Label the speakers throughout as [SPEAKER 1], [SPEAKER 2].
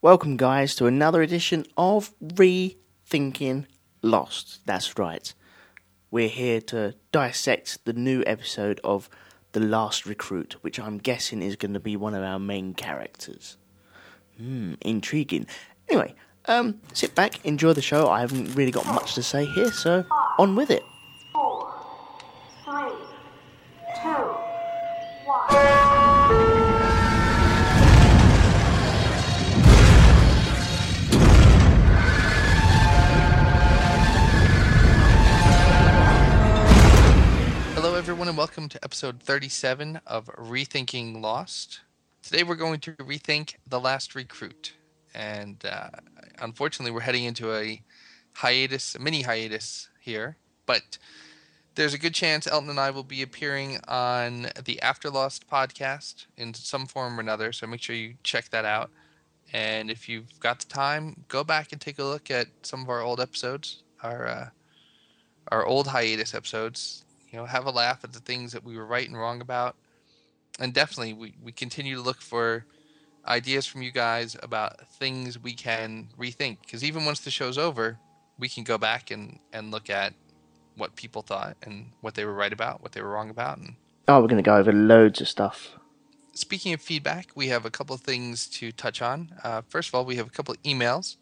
[SPEAKER 1] Welcome, guys, to another edition of Rethinking Lost. That's right. We're here to dissect the new episode of The Last Recruit, which I'm guessing is going to be one of our main characters. Hmm, intriguing. Anyway, um, sit back, enjoy the show. I haven't really got much to say here, so on with it.
[SPEAKER 2] Everyone, and welcome to episode 37 of Rethinking Lost. Today, we're going to rethink The Last Recruit. And uh, unfortunately, we're heading into a hiatus, a mini hiatus here. But there's a good chance Elton and I will be appearing on the After Lost podcast in some form or another. So make sure you check that out. And if you've got the time, go back and take a look at some of our old episodes, our uh, our old hiatus episodes you know have a laugh at the things that we were right and wrong about and definitely we, we continue to look for ideas from you guys about things we can rethink because even once the show's over we can go back and and look at what people thought and what they were right about what they were wrong about and
[SPEAKER 1] Oh, we're going to go over loads of stuff.
[SPEAKER 2] speaking of feedback we have a couple of things to touch on uh, first of all we have a couple of emails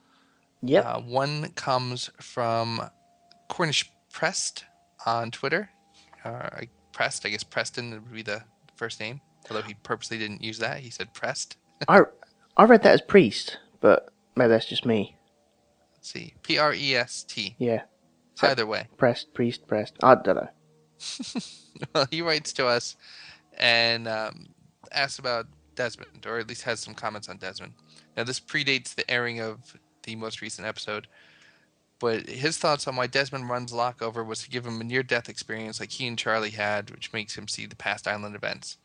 [SPEAKER 1] Yep.
[SPEAKER 2] Uh, one comes from Cornish Prest on Twitter. Uh, I- Prest, I guess Preston would be the first name, although he purposely didn't use that. He said Prest.
[SPEAKER 1] I, I read that as priest, but maybe that's just me.
[SPEAKER 2] Let's see, P R E S T.
[SPEAKER 1] Yeah. So-
[SPEAKER 2] Either way,
[SPEAKER 1] Prest, priest, prest. I don't know.
[SPEAKER 2] well, he writes to us and um, asks about Desmond, or at least has some comments on Desmond. Now, this predates the airing of the most recent episode, but his thoughts on why Desmond runs Locke over was to give him a near death experience like he and Charlie had, which makes him see the past island events.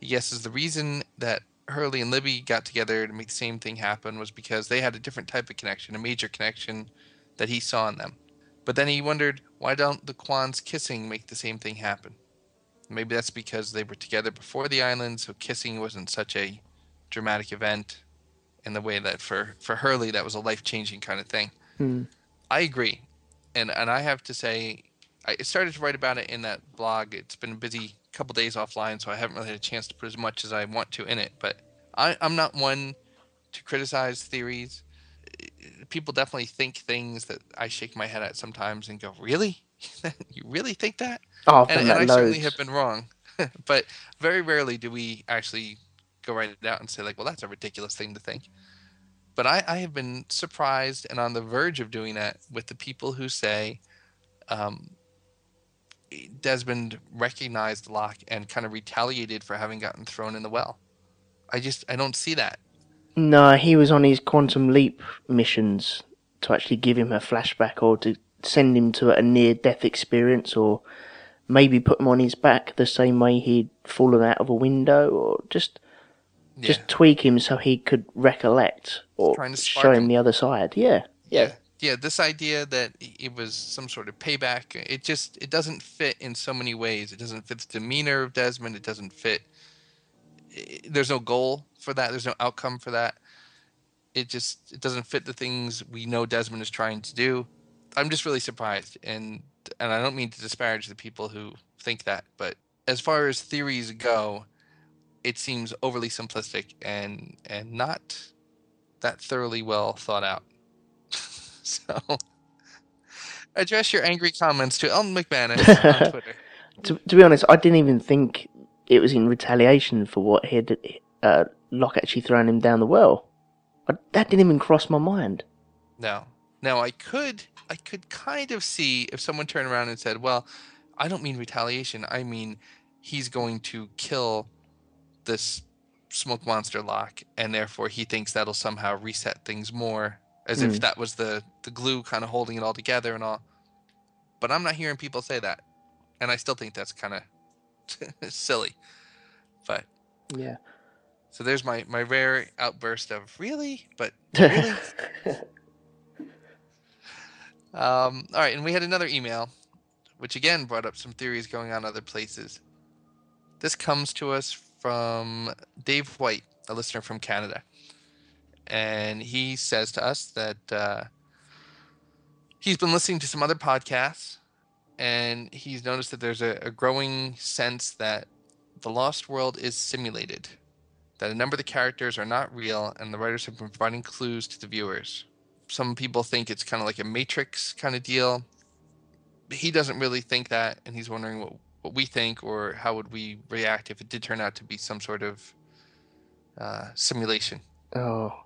[SPEAKER 2] He guesses the reason that Hurley and Libby got together to make the same thing happen was because they had a different type of connection, a major connection that he saw in them. But then he wondered why don't the Kwons kissing make the same thing happen? Maybe that's because they were together before the island, so kissing wasn't such a dramatic event in the way that for, for Hurley that was a life changing kind of thing.
[SPEAKER 1] Hmm.
[SPEAKER 2] I agree. And and I have to say I started to write about it in that blog. It's been a busy couple days offline, so I haven't really had a chance to put as much as I want to in it. But I, I'm not one to criticize theories. People definitely think things that I shake my head at sometimes and go, "Really? you really think that?"
[SPEAKER 1] Oh,
[SPEAKER 2] and, and
[SPEAKER 1] that
[SPEAKER 2] I certainly have been wrong. but very rarely do we actually go write it out and say like, well, that's a ridiculous thing to think. But I, I have been surprised and on the verge of doing that with the people who say um, Desmond recognized Locke and kind of retaliated for having gotten thrown in the well. I just I don't see that.
[SPEAKER 1] No, he was on his quantum leap missions to actually give him a flashback or to send him to a near death experience or maybe put him on his back the same way he'd fallen out of a window or just
[SPEAKER 2] Yeah.
[SPEAKER 1] just tweak him so he could recollect or
[SPEAKER 2] Trying to
[SPEAKER 1] show him
[SPEAKER 2] him.
[SPEAKER 1] the other side. Yeah. Yeah.
[SPEAKER 2] yeah this idea that it was some sort of payback it just it doesn't fit in so many ways it doesn't fit the demeanor of desmond it doesn't fit there's no goal for that there's no outcome for that it just it doesn't fit the things we know desmond is trying to do i'm just really surprised and and i don't mean to disparage the people who think that but as far as theories go it seems overly simplistic and and not that thoroughly well thought out so address your angry comments to Elton McManus on Twitter.
[SPEAKER 1] To, to be honest, I didn't even think it was in retaliation for what he had uh, Locke actually thrown him down the well. I, that didn't even cross my mind.
[SPEAKER 2] No. Now I could I could kind of see if someone turned around and said, "Well, I don't mean retaliation. I mean he's going to kill this smoke monster Locke and therefore he thinks that'll somehow reset things more as if
[SPEAKER 1] Hmm.
[SPEAKER 2] that was the the glue kind of holding it all together and all." But I'm not hearing people say that. And I still think that's kind of silly. But
[SPEAKER 1] Yeah.
[SPEAKER 2] So there's my my rare outburst of really, but really. um, all right, and we had another email, which again brought up some theories going on other places. This comes to us from Dave White, a listener from Canada, and he says to us that uh, he's been listening to some other podcasts, and he's noticed that there's a, a growing sense that the Lost World is simulated, that a number of the characters are not real, and the writers have been providing clues to the viewers. Some people think it's kind of like a Matrix kind of deal. He doesn't really think that, and he's wondering what, what we think or how would we react if it did turn out to be some sort of uh, simulation.
[SPEAKER 1] Oh.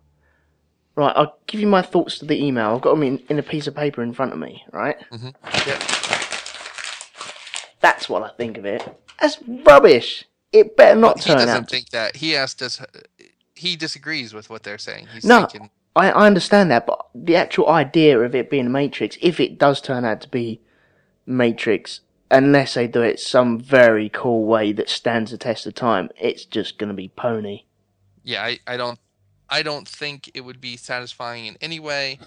[SPEAKER 1] Right, I'll give you my thoughts to the email. I've got them in, in a piece of paper in front of me, right?
[SPEAKER 2] hmm Yeah.
[SPEAKER 1] That's what I think of it. That's rubbish. It better not
[SPEAKER 2] he
[SPEAKER 1] turn
[SPEAKER 2] doesn't
[SPEAKER 1] out.
[SPEAKER 2] think that. He asked us. He disagrees with what they're saying. He's
[SPEAKER 1] No.
[SPEAKER 2] thinking,
[SPEAKER 1] I, I understand that, but the actual idea of it being a Matrix, if it does turn out to be Matrix, unless they do it some very cool way that stands the test of time, it's just going to be pony.
[SPEAKER 2] yeah, I, I don't, I don't think it would be satisfying in any way,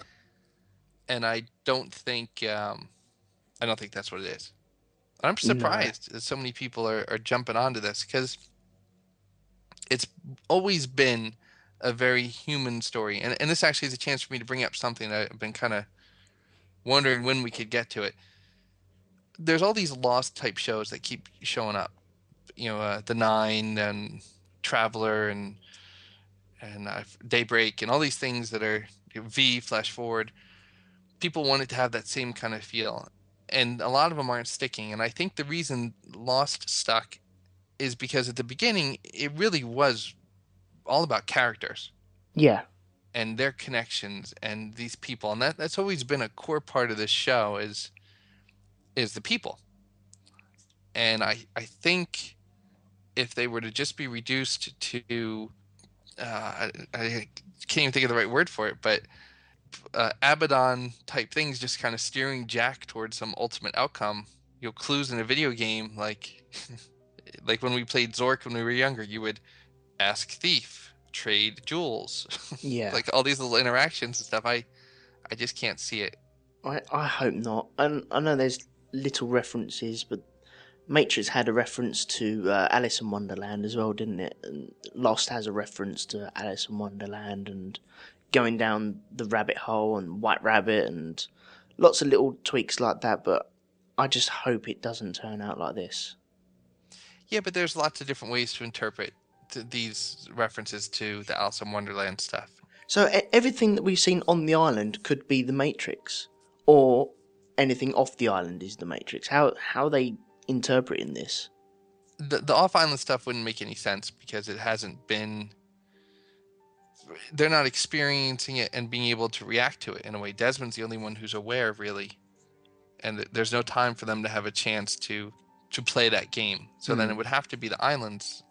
[SPEAKER 2] and I don't think, um, I don't think that's what it is. I'm surprised that so many people are, are jumping onto this because it's always been a very human story, and and this actually is a chance for me to bring up something that I've been kind of wondering when we could get to it. There's all these lost type shows that keep showing up, you know, uh, the Nine and Traveler and and uh, Daybreak and all these things that are you know, V Flash Forward. People wanted to have that same kind of feel, and a lot of them aren't sticking. And I think the reason Lost stuck is because at the beginning it really was all about characters
[SPEAKER 1] Yeah.
[SPEAKER 2] and their connections and these people and that that's always been a core part of this show is is the people and i i think if they were to just be reduced to uh, I, I can't even think of the right word for it but uh, abaddon type things just kind of steering jack towards some ultimate outcome you know clues in a video game like like when we played zork when we were younger you would ask thief trade jewels
[SPEAKER 1] Yeah.
[SPEAKER 2] like all these little interactions and stuff i i just can't see it
[SPEAKER 1] I, I hope not. And I know there's little references, but Matrix had a reference to uh, Alice in Wonderland as well, didn't it? And Lost has a reference to Alice in Wonderland and going down the rabbit hole and White Rabbit and lots of little tweaks like that. But I just hope it doesn't turn out like this.
[SPEAKER 2] yeah but there's lots of different ways to interpret th- these references to the alice in wonderland stuff
[SPEAKER 1] So everything that we've seen on the island could be the Matrix, or anything off the island is the Matrix. How how are they interpreting this?
[SPEAKER 2] the, the off island stuff wouldn't make any sense because it hasn't been they're not experiencing it and being able to react to it in a way desmond's the only one who's aware really and th- there's no time for them to have a chance to to play that game so then
[SPEAKER 1] Mhm.
[SPEAKER 2] it would have to be the islands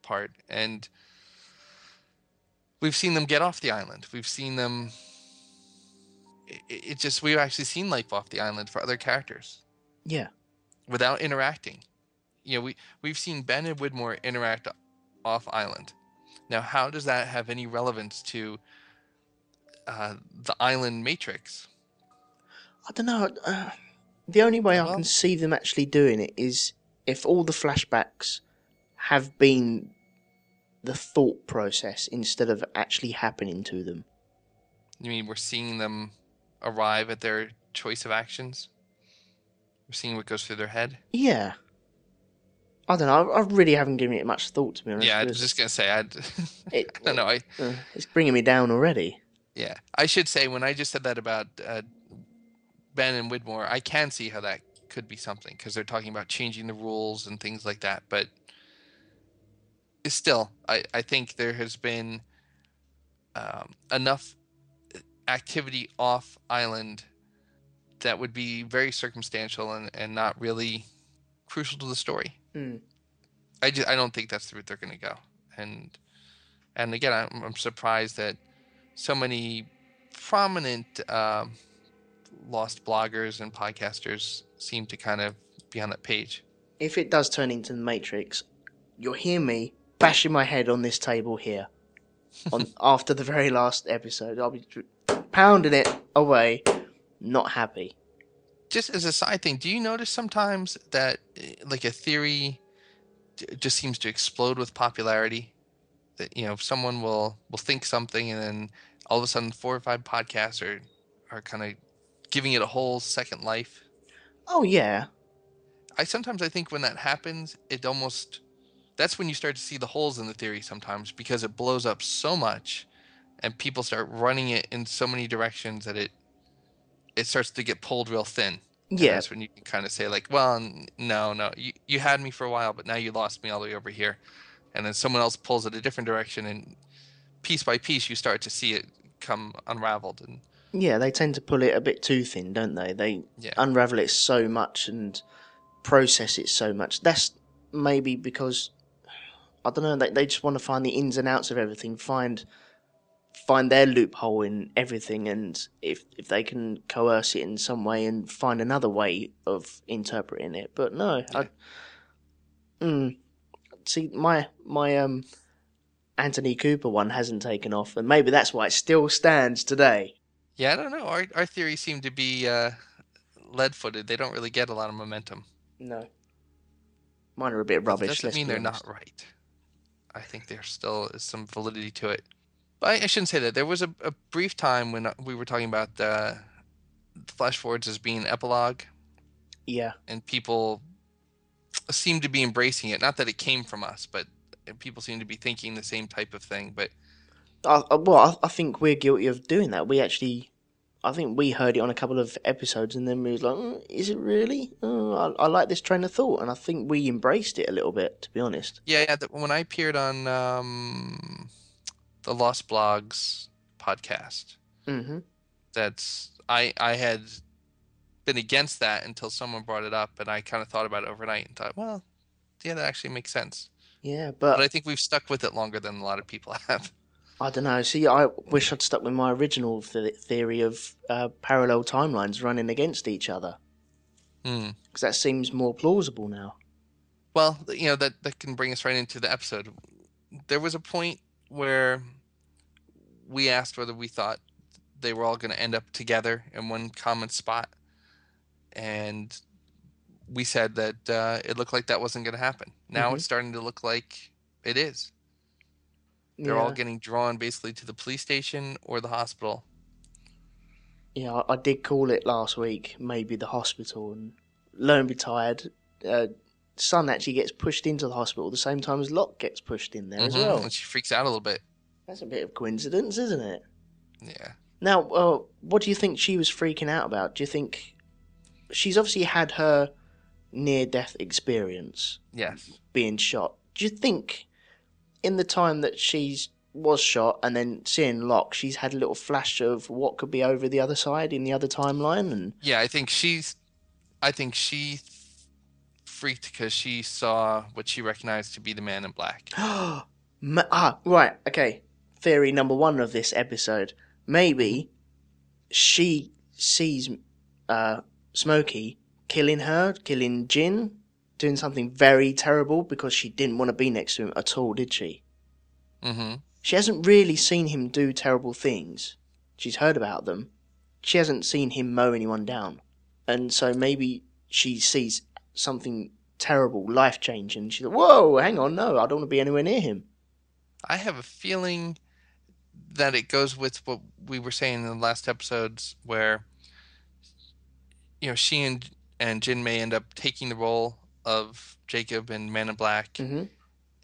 [SPEAKER 2] part and we've seen them get off the island we've seen them it, it just we've actually seen life off the island for other characters
[SPEAKER 1] Yeah.
[SPEAKER 2] without interacting. You know, we we've seen Ben and Widmore interact off island. Now, how does that have any relevance to uh, the island matrix?
[SPEAKER 1] I don't know. Uh, the only way I can see them actually doing it is if all the flashbacks have been the thought process instead of actually happening to them.
[SPEAKER 2] You mean we're seeing them arrive at their choice of actions? We're seeing what goes through their head.
[SPEAKER 1] Yeah. I don't know. I, I really haven't given it much thought to be honest.
[SPEAKER 2] Yeah, I was just gonna say I'd.
[SPEAKER 1] It,
[SPEAKER 2] I don't know. I
[SPEAKER 1] uh, it's bringing me down already.
[SPEAKER 2] yeah. I should say when I just said that about uh, Ben and Widmore, I can see how that could be something because they're talking about changing the rules and things like that. But still, I, I think there has been um, enough activity off island that would be very circumstantial and, and not really crucial to the story.
[SPEAKER 1] Mm.
[SPEAKER 2] I just I don't think that's the route they're going to go. And and again, I'm, I'm surprised that so many prominent um, lost bloggers and podcasters seem to kind of be on that page.
[SPEAKER 1] If it does turn into the Matrix, you'll hear me bashing my head on this table here. On after the very last episode, I'll be pounding it away, not happy.
[SPEAKER 2] Just as a side thing, do you notice sometimes that eh, like a theory just seems to explode with popularity? that you know someone will will think something and then all of a sudden four or five podcasts are are kind of giving it a whole second life.
[SPEAKER 1] Oh yeah,
[SPEAKER 2] I sometimes I think when that happens, it almost that's when you start to see the holes in the theory sometimes because it blows up so much and people start running it in so many directions that it it starts to get pulled real thin.
[SPEAKER 1] Yeah,
[SPEAKER 2] that's when you can kind of say like, well, no, no, you you had me for a while, but now you lost me all the way over here, and then someone else pulls it a different direction, and piece by piece you start to see it come unraveled, and
[SPEAKER 1] yeah. They tend to pull it a bit too thin, don't they? They
[SPEAKER 2] Yeah.
[SPEAKER 1] unravel it so much and process it so much. That's maybe because I don't know. They they just want to find the ins and outs of everything, find find their loophole in everything, and if if they can coerce it in some way and find another way of interpreting it. But no, I, mm, see my my um Anthony Cooper one hasn't taken off, and maybe that's why it still stands today.
[SPEAKER 2] yeah, I don't know. Our our theories seem to be uh, lead-footed. They don't really get a lot of momentum.
[SPEAKER 1] No, mine are a bit rubbish.
[SPEAKER 2] Doesn't mean they're
[SPEAKER 1] honest.
[SPEAKER 2] not right. I think there still is some validity to it. I, I shouldn't say that. There was a, a brief time when uh, we were talking about the flash forwards as being epilogue,
[SPEAKER 1] Yeah,
[SPEAKER 2] and people seem to be embracing it. Not that it came from us, but people seem to be thinking the same type of thing. But
[SPEAKER 1] I, well, I, I think we're guilty of doing that. We actually, I think we heard it on a couple of episodes, and then we was like, mm, "Is it really? Oh, I, I like this train of thought," and I think we embraced it a little bit, to be honest.
[SPEAKER 2] yeah, yeah. The, when I appeared on um, the Lost Blogs podcast,
[SPEAKER 1] hmm
[SPEAKER 2] that's I I had been against that until someone brought it up, and I kind of thought about it overnight and thought, well, yeah, that actually makes sense.
[SPEAKER 1] Yeah,
[SPEAKER 2] But
[SPEAKER 1] but
[SPEAKER 2] I think we've stuck with it longer than a lot of people have.
[SPEAKER 1] I don't know. See, I wish I'd stuck with my original th- theory of uh, parallel timelines running against each other
[SPEAKER 2] Hmm.
[SPEAKER 1] because that seems more plausible now.
[SPEAKER 2] Well, you know that that can bring us right into the episode. There was a point where we asked whether we thought they were all going to end up together in one common spot, and we said that uh, it looked like that wasn't going to happen. Now
[SPEAKER 1] Mhm.
[SPEAKER 2] it's starting to look like it is. They're all getting drawn basically to the police station or the hospital.
[SPEAKER 1] Yeah, I, I did call it last week, maybe the hospital, and lo and be tired, uh, Sun actually gets pushed into the hospital at the same time as Locke gets pushed in there as
[SPEAKER 2] Mhm,
[SPEAKER 1] well.
[SPEAKER 2] And she freaks out a little bit.
[SPEAKER 1] That's a bit of coincidence, isn't it?
[SPEAKER 2] Yeah.
[SPEAKER 1] Now, uh, what do you think she was freaking out about? Do you think she's obviously had her near-death experience
[SPEAKER 2] Yes.
[SPEAKER 1] being shot? Do you think in the time that she's was shot and then seeing Locke, she's had a little flash of what could be over the other side in the other timeline, and
[SPEAKER 2] Yeah, I think she's. I think she freaked because she saw what she recognized to be the man in black.
[SPEAKER 1] Ma- ah, right, okay. Theory number one of this episode. Maybe she sees uh, Smokey killing her, killing Jin, doing something very terrible because she didn't want to be next to him at all, did she?
[SPEAKER 2] Mm-hmm.
[SPEAKER 1] She hasn't really seen him do terrible things. She's heard about them. She hasn't seen him mow anyone down. And so maybe she sees something terrible, life changing. She's like, whoa, hang on, no, I don't want to be anywhere near him.
[SPEAKER 2] I have a feeling that it goes with what we were saying in the last episodes, where you know she and and Jin may end up taking the role of Jacob and Man in Black,
[SPEAKER 1] hmm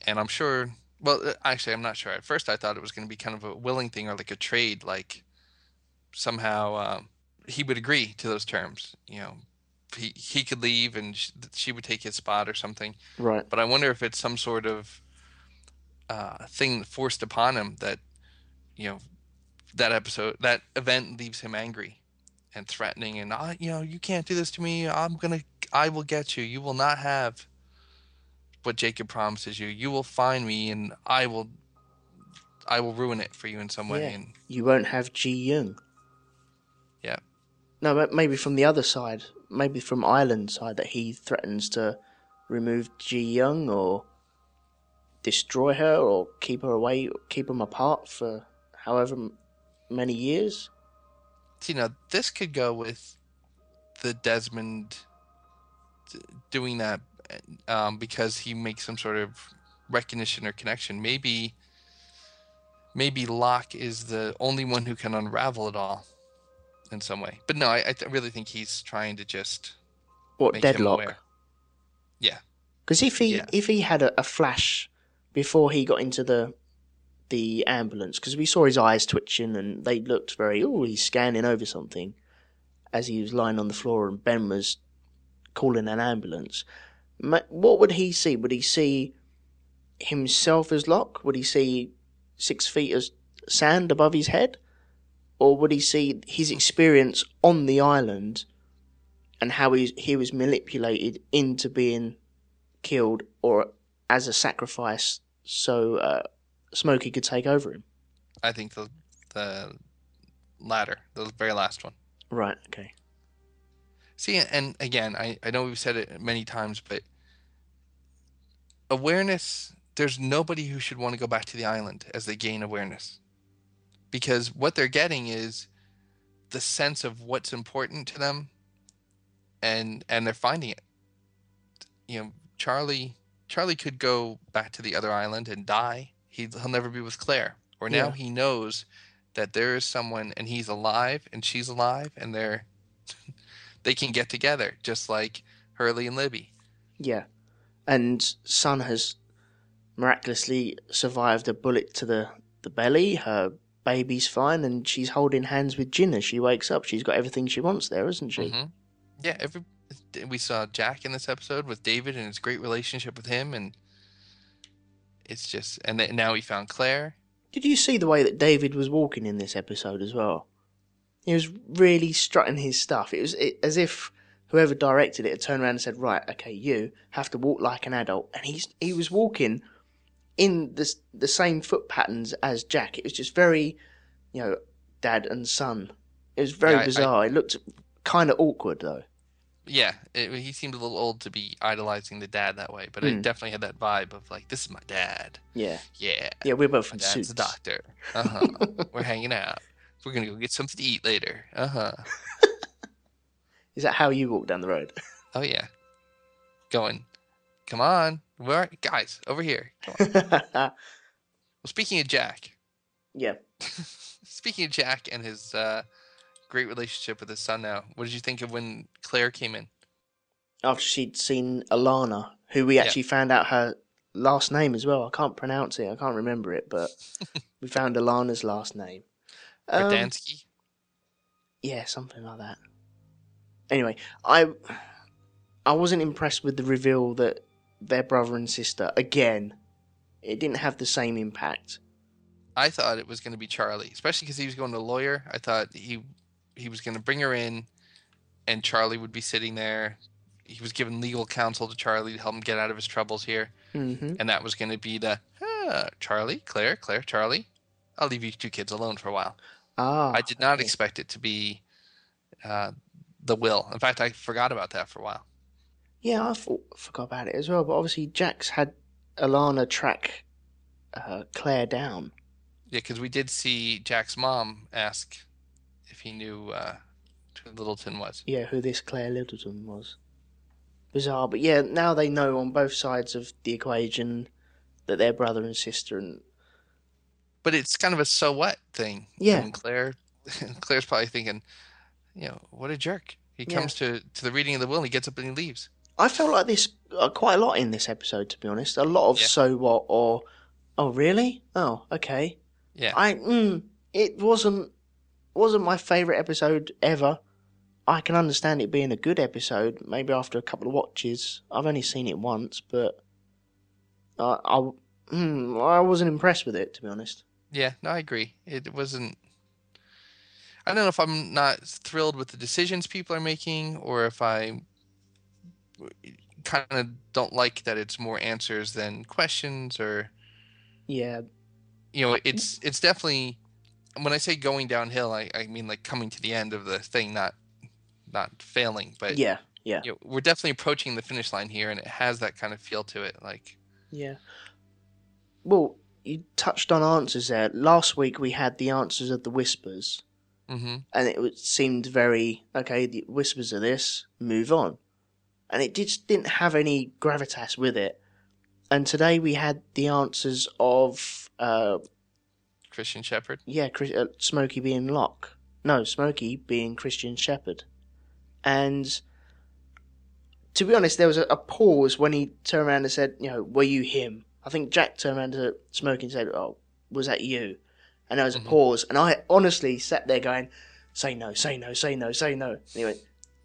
[SPEAKER 2] and I'm sure. Well, uh, actually, I'm not sure. At first, I thought it was going to be kind of a willing thing or like a trade, like somehow um, he would agree to those terms. You know, he he could leave and sh- she would take his spot or something.
[SPEAKER 1] Right.
[SPEAKER 2] But I wonder if it's some sort of uh, thing forced upon him that you know that episode that event leaves him angry and threatening and ah, you know you can't do this to me. I'm gonna I will get you. You will not have what Jacob promises you. You will find me and I will I will ruin it for you in some way.
[SPEAKER 1] Yeah.
[SPEAKER 2] And
[SPEAKER 1] You won't have Ji Yeon.
[SPEAKER 2] Yeah.
[SPEAKER 1] No, but maybe from the other side, maybe from Ireland's side, that he threatens to remove Ji Yeon or destroy her or keep her away, keep them apart for however many years.
[SPEAKER 2] you know, this could go with the Desmond doing that um, because he makes some sort of recognition or connection. Maybe maybe Locke is the only one who can unravel it all in some way. But no, I, I th- really think he's trying to just
[SPEAKER 1] What deadlock?
[SPEAKER 2] Yeah,
[SPEAKER 1] Because if he
[SPEAKER 2] Yeah.
[SPEAKER 1] if he had a, a flash before he got into the the ambulance, because we saw his eyes twitching and they looked very oh he's scanning over something as he was lying on the floor and Ben was calling an ambulance. What would he see? Would he see himself as Locke? Would he see six feet of sand above his head? Or would he see his experience on the island and how he, he was manipulated into being killed or as a sacrifice so uh, Smokey could take over him?
[SPEAKER 2] I think the the latter, the very last one.
[SPEAKER 1] Right, okay.
[SPEAKER 2] See, and again, I, I know we've said it many times, but awareness, there's nobody who should want to go back to the island as they gain awareness. Because what they're getting is the sense of what's important to them and and they're finding it. You know, Charlie Charlie could go back to the other island and die. He, he'll never be with Claire. Or now
[SPEAKER 1] Yeah.
[SPEAKER 2] he knows that there is someone and he's alive and she's alive and they're they can get together just like Hurley and Libby.
[SPEAKER 1] Yeah. And Sun has miraculously survived a bullet to the, the belly. Her baby's fine and she's holding hands with Jin as she wakes up. She's got everything she wants there, isn't she?
[SPEAKER 2] Mhm. Yeah, every we saw Jack in this episode with David and his great relationship with him and it's just and then now he found Claire.
[SPEAKER 1] Did you see the way that David was walking in this episode as well? He was really strutting his stuff. It was it, as if whoever directed it had turned around and said, "Right, okay, you have to walk like an adult." And he's he was walking in the the same foot patterns as Jack. It was just very, you know, dad and son. It was very
[SPEAKER 2] Yeah, I- I-
[SPEAKER 1] bizarre. it looked kind of awkward though.
[SPEAKER 2] Yeah, it, he seemed a little old to be idolizing the dad that way, but it
[SPEAKER 1] Hmm.
[SPEAKER 2] definitely had that vibe of like, this is my dad.
[SPEAKER 1] Yeah,
[SPEAKER 2] Yeah,
[SPEAKER 1] yeah, we're both
[SPEAKER 2] my
[SPEAKER 1] in
[SPEAKER 2] dad's
[SPEAKER 1] suits.
[SPEAKER 2] a doctor. Uh huh. We're hanging out. We're gonna go get something to eat later. Uh huh.
[SPEAKER 1] Is that how you walk down the road?
[SPEAKER 2] Oh yeah. Going. Come on, where guys over here? Come on. Well, speaking of Jack,
[SPEAKER 1] yeah.
[SPEAKER 2] speaking of Jack and his uh, great relationship with his son now, what did you think of when Claire came in?
[SPEAKER 1] after she'd seen Ilana, who we
[SPEAKER 2] Yeah.
[SPEAKER 1] actually found out her last name as well. I can't pronounce it. I can't remember it, but we found Ilana's last name. Um,
[SPEAKER 2] Verdansky?
[SPEAKER 1] yeah, something like that. Anyway, I I wasn't impressed with the reveal that they're brother and sister again. It didn't have the same impact.
[SPEAKER 2] I thought it was going to be Charlie, especially because he was going to a lawyer. I thought he he was going to bring her in, and Charlie would be sitting there. He was giving legal counsel to Charlie to help him get out of his troubles here,
[SPEAKER 1] hmm
[SPEAKER 2] and that was going to be the ah, Charlie, Claire, Claire, Charlie. I'll leave you two kids alone for a while.
[SPEAKER 1] Ah,
[SPEAKER 2] I did not
[SPEAKER 1] okay.
[SPEAKER 2] expect it to be uh, the will. In fact, I forgot about that for a while.
[SPEAKER 1] Yeah, I thought, forgot about it as well. But obviously, Jack's had Ilana track uh, Claire down.
[SPEAKER 2] Yeah, because we did see Jack's mom ask if he knew uh, who Littleton was.
[SPEAKER 1] yeah, who this Claire Littleton was. Bizarre, but yeah, now they know on both sides of the equation that they're brother and sister, and
[SPEAKER 2] But it's kind of a so what thing.
[SPEAKER 1] Yeah.
[SPEAKER 2] And Claire, Claire's probably thinking, you know, what a jerk. He
[SPEAKER 1] Yeah.
[SPEAKER 2] comes to, to the reading of the will, and he gets up and he leaves.
[SPEAKER 1] I felt like this uh, quite a lot in this episode, to be honest. A lot of
[SPEAKER 2] Yeah.
[SPEAKER 1] so what or oh really? Oh okay.
[SPEAKER 2] Yeah.
[SPEAKER 1] I mm, it wasn't wasn't my favorite episode ever. I can understand it being a good episode. Maybe after a couple of watches, I've only seen it once, but uh, I mm, I wasn't impressed with it, to be honest.
[SPEAKER 2] Yeah, no, I agree. It wasn't. I don't know if I'm not thrilled with the decisions people are making, or if I kind of don't like that it's more answers than questions, or
[SPEAKER 1] Yeah,
[SPEAKER 2] you know, it's it's definitely when I say going downhill, I, I mean like coming to the end of the thing, not not failing, but
[SPEAKER 1] yeah, yeah,
[SPEAKER 2] you know, we're definitely approaching the finish line here, and it has that kind of feel to it. Like,
[SPEAKER 1] yeah. Well, you touched on answers there. Last week we had the answers of the whispers.
[SPEAKER 2] mm-hmm.
[SPEAKER 1] and it was- seemed very okay. The whispers of this, move on, and it just didn't have any gravitas with it. And today we had the answers of uh,
[SPEAKER 2] Christian Shepherd.
[SPEAKER 1] Yeah, Chris, uh, Smokey being Locke. No, Smokey being Christian Shepherd. And to be honest, there was a, a pause when he turned around and said, you know, were you him? I think Jack turned around to Smokey and said, oh, was that you? And there was a pause. And I honestly sat there going, say no, say no, say no, say no. And he went,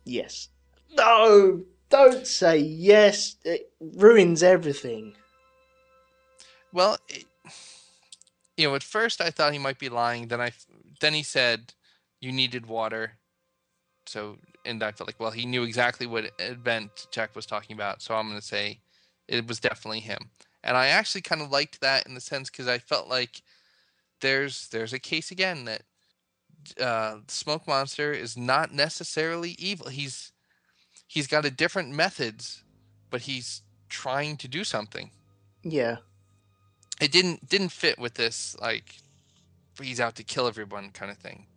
[SPEAKER 1] yes. No, don't say yes. It ruins everything.
[SPEAKER 2] Well, it, you know, at first I thought he might be lying. Then I, then he said, "You needed water," so and I felt like, well, he knew exactly what event Jack was talking about. So I'm going to say it was definitely him. And I actually kind of liked that in the sense because I felt like there's there's a case again that uh, Smoke Monster is not necessarily evil. He's he's got a different methods, but he's trying to do something.
[SPEAKER 1] Yeah.
[SPEAKER 2] it didn't didn't fit with this like he's out to kill everyone kind of thing.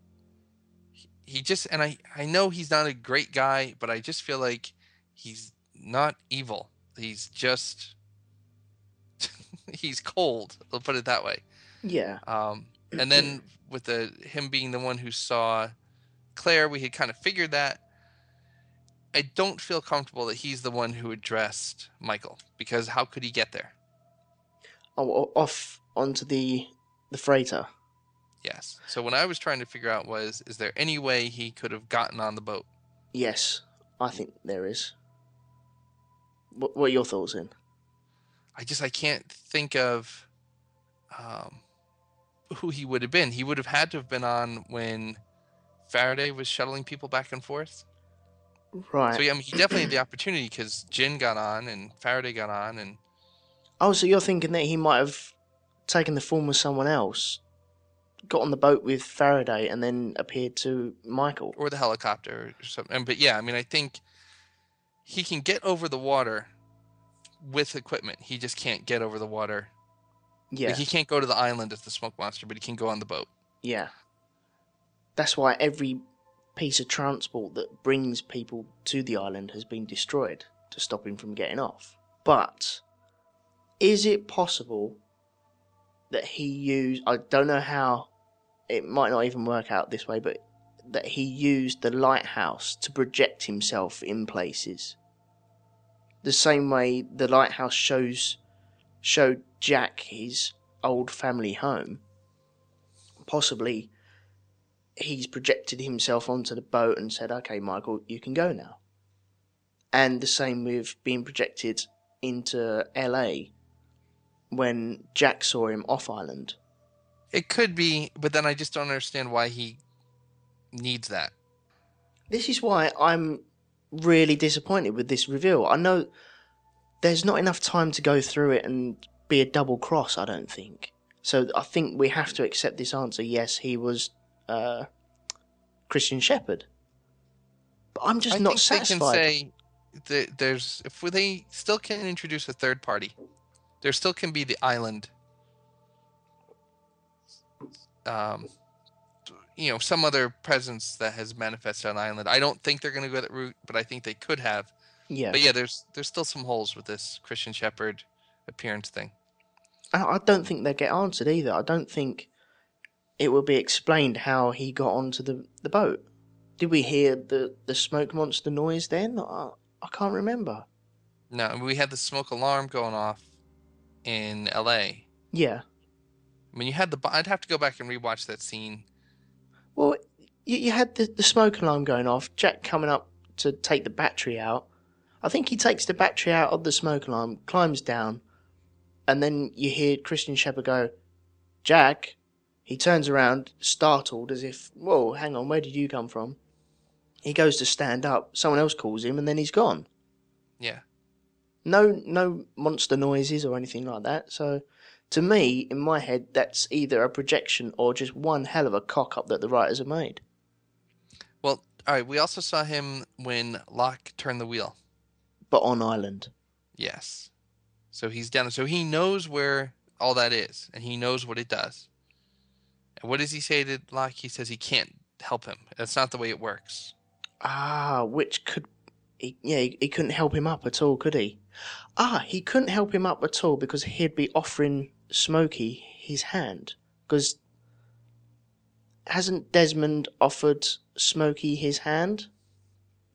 [SPEAKER 2] He, he just and i i know he's not a great guy but i just feel like he's not evil. He's just he's cold let's put it that way.
[SPEAKER 1] Yeah.
[SPEAKER 2] um and then with the him being the one who saw claire we had kind of figured that i don't feel comfortable that he's the one who addressed michael because how could he get there
[SPEAKER 1] Oh, off onto the the freighter.
[SPEAKER 2] Yes. So what I was trying to figure out was, is there any way he could have gotten on the boat?
[SPEAKER 1] Yes, I think there is. What, what are your thoughts in?
[SPEAKER 2] I just I can't think of um, who he would have been. He would have had to have been on when Faraday was shuttling people back and forth.
[SPEAKER 1] Right.
[SPEAKER 2] So yeah, I mean, he definitely had the opportunity because Jin got on and Faraday got on, and
[SPEAKER 1] Oh, so you're thinking that he might have taken the form of someone else, got on the boat with Faraday, and then appeared to Michael?
[SPEAKER 2] or the helicopter or something. But yeah, I mean, I think he can get over the water with equipment. He just can't get over the water.
[SPEAKER 1] Yeah.
[SPEAKER 2] Like, he can't go to the island as the smoke monster, but he can go on the boat.
[SPEAKER 1] Yeah. That's why every piece of transport that brings people to the island has been destroyed to stop him from getting off. But is it possible that he used I don't know how it might not even work out this way, but that he used the lighthouse to project himself in places. The same way the lighthouse shows showed Jack his old family home possibly he's projected himself onto the boat and said, "Okay, Michael, you can go now." And the same with being projected into LA when Jack saw him off island.
[SPEAKER 2] It could be, but then I just don't understand why he needs that.
[SPEAKER 1] This is why I'm really disappointed with this reveal. I know there's not enough time to go through it and be a double cross, I don't think. So I think we have to accept this answer. Yes, he was uh, Christian Shepherd. But I'm just
[SPEAKER 2] I
[SPEAKER 1] not
[SPEAKER 2] think they can say that there's if they still can introduce a third party, there still can be the island. Um, you know, some other presence that has manifested on island. I don't think they're going to go that route, but I think they could have.
[SPEAKER 1] yeah.
[SPEAKER 2] But yeah, there's there's still some holes with this Christian Shepherd appearance thing.
[SPEAKER 1] I I don't think they get answered either. I don't think it will be explained how he got onto the, the boat. Did we hear the, the smoke monster noise then? I, I can't remember.
[SPEAKER 2] No, we had the smoke alarm going off in L.A.
[SPEAKER 1] Yeah.
[SPEAKER 2] I mean, you had the. I'd have to go back and rewatch that scene.
[SPEAKER 1] Well, you, you had the, the smoke alarm going off, Jack coming up to take the battery out. I think he takes the battery out of the smoke alarm, climbs down, and then you hear Christian Shepherd go, Jack. He turns around, startled, as if, whoa, hang on, where did you come from? He goes to stand up, someone else calls him, and then he's gone.
[SPEAKER 2] Yeah.
[SPEAKER 1] No, no monster noises or anything like that. So, to me, in my head, that's either a projection or just one hell of a cock up that the writers have made.
[SPEAKER 2] Well, all right. We also saw him when Locke turned the wheel.
[SPEAKER 1] But on island.
[SPEAKER 2] Yes. So he's down. So he knows where all that is, and he knows what it does. What does he say to Locke? He says he can't help him. That's not the way it works.
[SPEAKER 1] Ah, which could. He, yeah, he, he couldn't help him up at all, could he? Ah, he couldn't help him up at all because he'd be offering Smokey his hand. Because hasn't Desmond offered Smokey his hand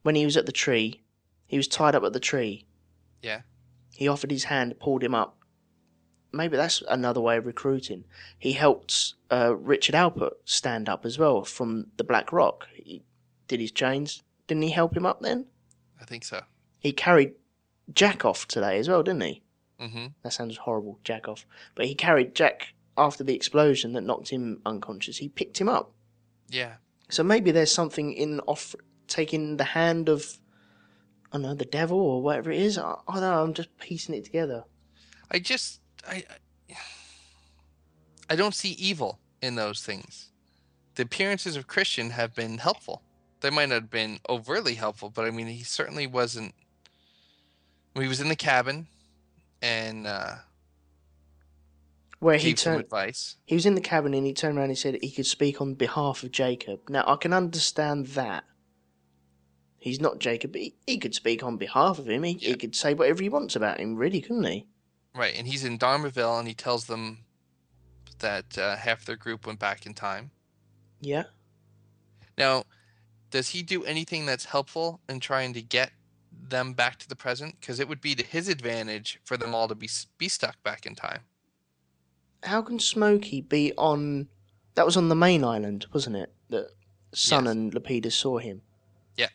[SPEAKER 1] when he was at the tree? He was tied up at the tree.
[SPEAKER 2] Yeah.
[SPEAKER 1] He offered his hand, pulled him up. Maybe that's another way of recruiting. He helped uh, Richard Alpert stand up as well from the Black Rock. He did his chains. Didn't he help him up then?
[SPEAKER 2] I think so.
[SPEAKER 1] He carried Jack off today as well, didn't he?
[SPEAKER 2] Mm-hmm.
[SPEAKER 1] That sounds horrible, Jack off. But he carried Jack after the explosion that knocked him unconscious. He picked him up.
[SPEAKER 2] Yeah.
[SPEAKER 1] So maybe there's something in off taking the hand of, I don't know, the devil or whatever it is. I, I don't know. I'm just piecing it together.
[SPEAKER 2] I just I I- I don't see evil in those things. The appearances of Christian have been helpful. They might not have been overtly helpful, but I mean he certainly wasn't he was in the cabin and uh
[SPEAKER 1] Where he turned,
[SPEAKER 2] advice.
[SPEAKER 1] he was in the cabin and he turned around and said he could speak on behalf of Jacob. Now I can understand that. He's not Jacob, but he, he could speak on behalf of him. He, he could say whatever he wants about him, really, couldn't he?
[SPEAKER 2] Right, and he's in Dharmaville and he tells them that uh, half their group went back in time.
[SPEAKER 1] Yeah.
[SPEAKER 2] Now, does he do anything that's helpful in trying to get them back to the present? Because it would be to his advantage for them all to be be stuck back in time.
[SPEAKER 1] How can Smokey be on? That was on the main island, wasn't it? That Sun
[SPEAKER 2] Yes.
[SPEAKER 1] and Lapidus saw him.
[SPEAKER 2] Yeah.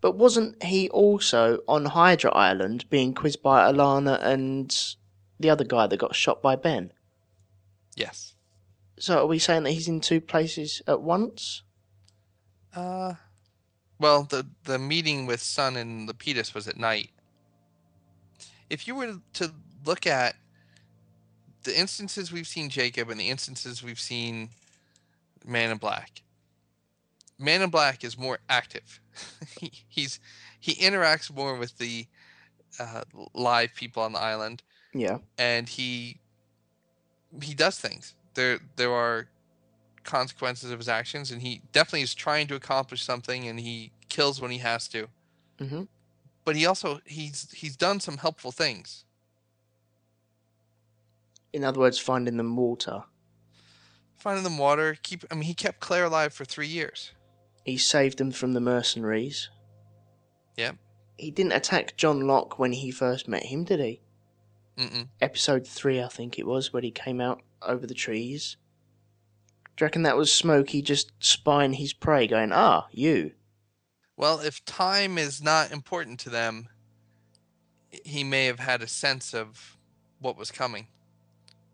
[SPEAKER 1] But wasn't he also on Hydra Island being quizzed by Ilana and the other guy that got shot by Ben?
[SPEAKER 2] Yes.
[SPEAKER 1] So are we saying that he's in two places at once?
[SPEAKER 2] Uh, well, the the meeting with Sun and Lapidus was at night. If you were to look at the instances we've seen Jacob and the instances we've seen Man in Black, Man in Black is more active. he, he's he interacts more with the uh, live people on the island
[SPEAKER 1] Yeah.
[SPEAKER 2] and he he does things. There there are consequences of his actions, and he definitely is trying to accomplish something, and he kills when he has to.
[SPEAKER 1] hmm
[SPEAKER 2] But he also he's he's done some helpful things.
[SPEAKER 1] In other words, finding them water.
[SPEAKER 2] Finding them water, keep. I mean, he kept Claire alive for three years.
[SPEAKER 1] He saved them from the mercenaries.
[SPEAKER 2] Yep.
[SPEAKER 1] He didn't attack John Locke when he first met him, did he?
[SPEAKER 2] Mm-mm.
[SPEAKER 1] episode three, I think it was, when he came out over the trees. Do you reckon that was Smokey just spying his prey, going, ah, you?
[SPEAKER 2] Well, if time is not important to them, he may have had a sense of what was coming.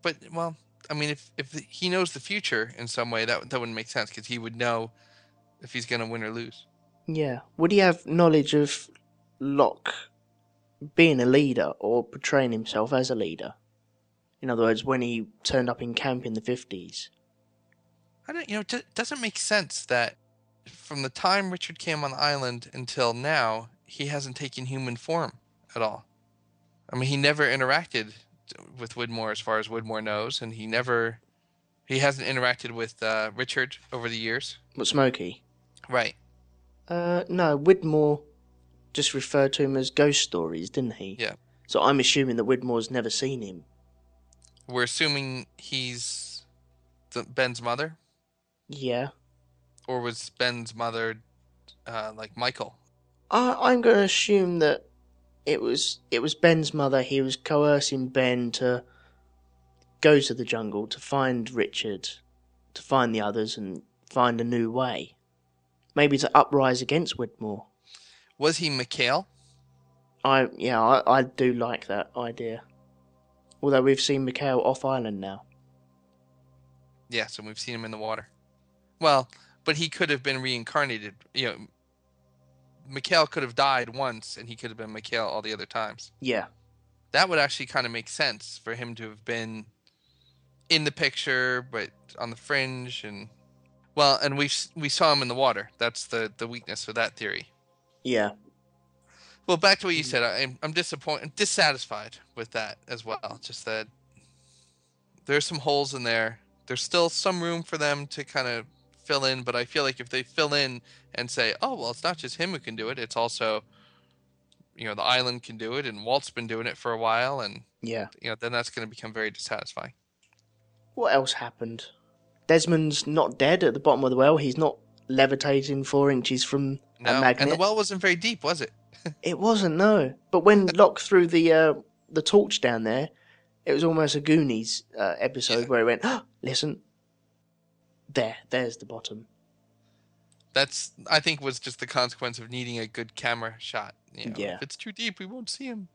[SPEAKER 2] But well, I mean, if if he knows the future in some way, that that wouldn't make sense because he would know if he's going to win or lose.
[SPEAKER 1] Yeah. Would he have knowledge of Locke being a leader or portraying himself as a leader? In other words, when he turned up in camp in the 50s.
[SPEAKER 2] I don't, you know, it do- doesn't make sense that from the time Richard came on the island until now, he hasn't taken human form at all. I mean, he never interacted with Widmore as far as Widmore knows, and he never, he hasn't interacted with uh, Richard over the years.
[SPEAKER 1] But Smokey?
[SPEAKER 2] Right.
[SPEAKER 1] Uh, no, Widmore just referred to him as ghost stories, didn't he?
[SPEAKER 2] Yeah.
[SPEAKER 1] So I'm assuming that Widmore's never seen him.
[SPEAKER 2] We're assuming he's the, Ben's mother,
[SPEAKER 1] Yeah.
[SPEAKER 2] or was Ben's mother uh, like Michael?
[SPEAKER 1] I, I'm going to assume that it was it was Ben's mother. He was coercing Ben to go to the jungle to find Richard, to find the others, and find a new way. Maybe to uprise against Widmore.
[SPEAKER 2] Was he Mikhail?
[SPEAKER 1] I yeah, I, I do like that idea. Although we've seen Mikhail off island now.
[SPEAKER 2] Yes, and we've seen him in the water. Well, but he could have been reincarnated. You know, Mikhail could have died once, and he could have been Mikhail all the other times.
[SPEAKER 1] Yeah,
[SPEAKER 2] That would actually kind of make sense for him to have been in the picture, but on the fringe, and well, and we we saw him in the water. That's the the weakness of that theory.
[SPEAKER 1] Yeah,
[SPEAKER 2] Well, back to what you mm. said. I'm I'm disappointed, dissatisfied with that as well. Just that there's some holes in there. There's still some room for them to kind of fill in, but I feel like if they fill in and say, "Oh, well, it's not just him who can do it. It's also, you know, the island can do it, and Walt's been doing it for a while, and
[SPEAKER 1] yeah.
[SPEAKER 2] you know, then that's going to become very dissatisfying."
[SPEAKER 1] What else happened? Desmond's not dead at the bottom of the well. He's not levitating four inches from
[SPEAKER 2] No, and the well wasn't very deep, was it?
[SPEAKER 1] It wasn't no. But when Locke threw the uh, the torch down there, it was almost a Goonies uh, episode
[SPEAKER 2] Yeah.
[SPEAKER 1] where he went, oh, "Listen, there, there's the bottom."
[SPEAKER 2] That's I think was just the consequence of needing a good camera shot. You know,
[SPEAKER 1] Yeah.
[SPEAKER 2] If it's too deep, we won't see him.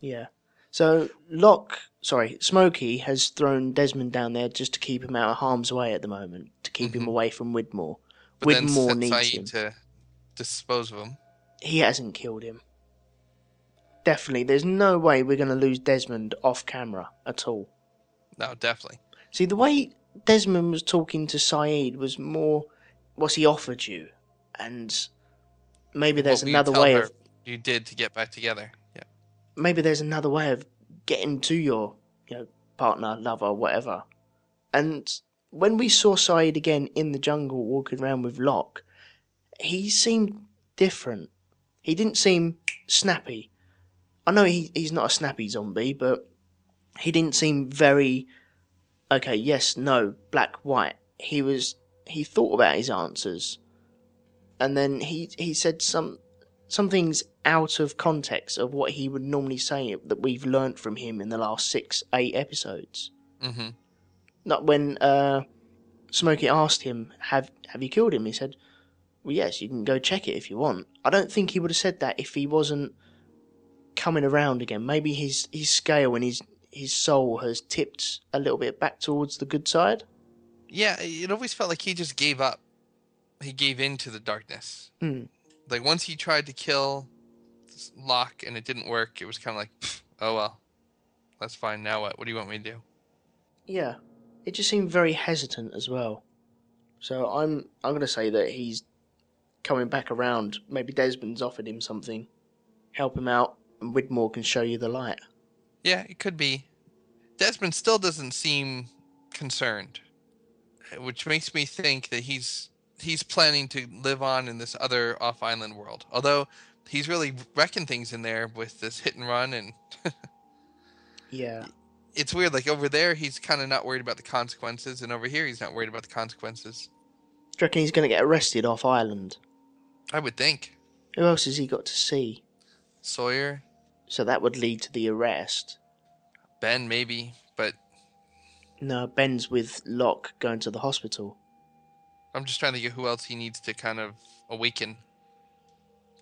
[SPEAKER 1] Yeah. So Locke, sorry, Smokey has thrown Desmond down there just to keep him out of harm's way at the moment, to keep him
[SPEAKER 2] Mhm.
[SPEAKER 1] away from Widmore.
[SPEAKER 2] But
[SPEAKER 1] Widmore needs
[SPEAKER 2] set
[SPEAKER 1] him.
[SPEAKER 2] To dispose of him.
[SPEAKER 1] He hasn't killed him. Definitely, there's no way we're going to lose Desmond off camera at all.
[SPEAKER 2] No, definitely.
[SPEAKER 1] See, the way Desmond was talking to Sayid was more what he offered you, and maybe there's
[SPEAKER 2] What will you
[SPEAKER 1] another way of
[SPEAKER 2] you did to get back together. Yeah.
[SPEAKER 1] maybe there's another way of getting to your you know partner, lover, whatever. And when we saw Sayid again in the jungle walking around with Locke, he seemed different. He didn't seem snappy. I know he, he's not a snappy zombie, but he didn't seem very okay, yes, no, black, white. He was he thought about his answers. And then he he said some some things out of context of what he would normally say that we've learnt from him in the last six, eight episodes.
[SPEAKER 2] Mm-hmm.
[SPEAKER 1] Not when uh, Smokey asked him, "Have have you killed him?" He said, "Well, yes. You can go check it if you want." I don't think he would have said that if he wasn't coming around again. Maybe his his scale and his his soul has tipped a little bit back towards the good side.
[SPEAKER 2] Yeah, it always felt like he just gave up. He gave in to the darkness.
[SPEAKER 1] Hmm.
[SPEAKER 2] Like once he tried to kill Locke and it didn't work, it was kind of like, oh well, that's fine. Now what? What do you want me to do?
[SPEAKER 1] Yeah, it just seemed very hesitant as well. So I'm I'm going to say that he's coming back around. Maybe Desmond's offered him something, help him out, and Widmore can show you the light.
[SPEAKER 2] Yeah, it could be. Desmond still doesn't seem concerned, which makes me think that he's he's planning to live on in this other off-island world. Although he's really wrecking things in there with this hit and run, and
[SPEAKER 1] Yeah,
[SPEAKER 2] it's weird. Like over there, he's kind of not worried about the consequences, and over here, he's not worried about the consequences.
[SPEAKER 1] do you reckon he's going to get arrested off island?
[SPEAKER 2] I would think
[SPEAKER 1] Who else has he got to see?
[SPEAKER 2] Sawyer,
[SPEAKER 1] So that would lead to the arrest.
[SPEAKER 2] Ben, maybe, but
[SPEAKER 1] No, Ben's with Locke going to the hospital.
[SPEAKER 2] I'm just trying to get who else he needs to kind of awaken.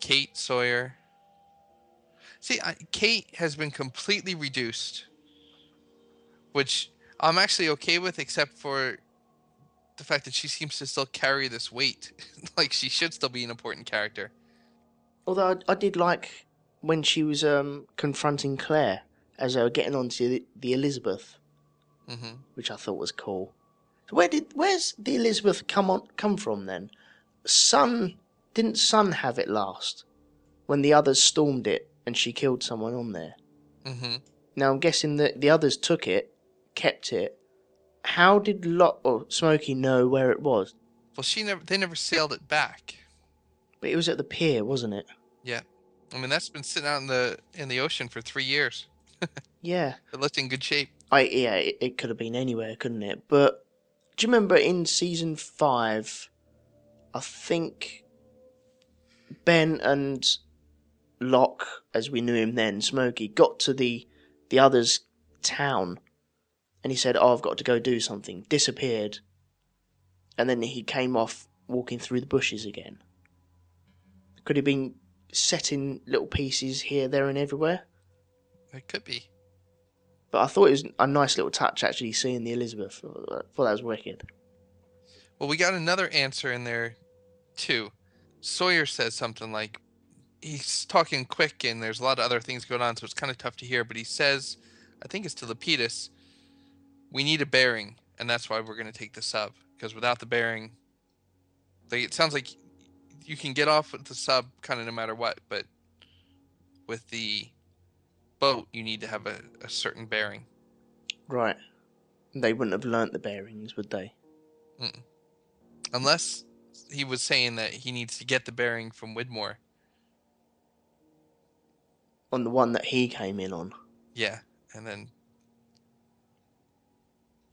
[SPEAKER 2] Kate Sawyer. See, I, Kate has been completely reduced, which I'm actually okay with, except for the fact that she seems to still carry this weight. like she should still be an important character.
[SPEAKER 1] Although I, I did like when she was um, confronting Claire as they were getting onto the, the Elizabeth.
[SPEAKER 2] hmm
[SPEAKER 1] which I thought was cool. So where did where's the Elizabeth come on come from then? Sun didn't Sun have it last when the others stormed it and she killed someone on there.
[SPEAKER 2] Mm-hmm.
[SPEAKER 1] Now I'm guessing that the others took it, kept it. How did Locke or Smokey know where it was?
[SPEAKER 2] Well, she never. They never sailed it back.
[SPEAKER 1] But it was at the pier, wasn't it?
[SPEAKER 2] Yeah, I mean that's been sitting out in the in the ocean for three years.
[SPEAKER 1] Yeah.
[SPEAKER 2] It looked in good shape.
[SPEAKER 1] I yeah, it, it could have been anywhere, couldn't it? But do you remember in season five? I think Ben and Locke, as we knew him then, Smokey, got to the the other's town, and he said, "Oh, I've got to go do something." Disappeared, and then he came off walking through the bushes again. Could he have been set in little pieces here, there, and everywhere?
[SPEAKER 2] It could be.
[SPEAKER 1] But I thought it was a nice little touch actually seeing the Elizabeth. I thought that was wicked.
[SPEAKER 2] Well, we got another answer in there, too. Sawyer says something like, he's talking quick and there's a lot of other things going on, so it's kind of tough to hear. But he says, I think it's to Lapidus, we need a bearing, and that's why we're going to take the sub. Because without the bearing, like, it sounds like you can get off with the sub kind of no matter what, but with the boat, you need to have a, a certain bearing.
[SPEAKER 1] Right. They wouldn't have learnt the bearings, would they?
[SPEAKER 2] Unless he was saying that he needs to get the bearing from Widmore.
[SPEAKER 1] On the one that he came in on.
[SPEAKER 2] Yeah, and then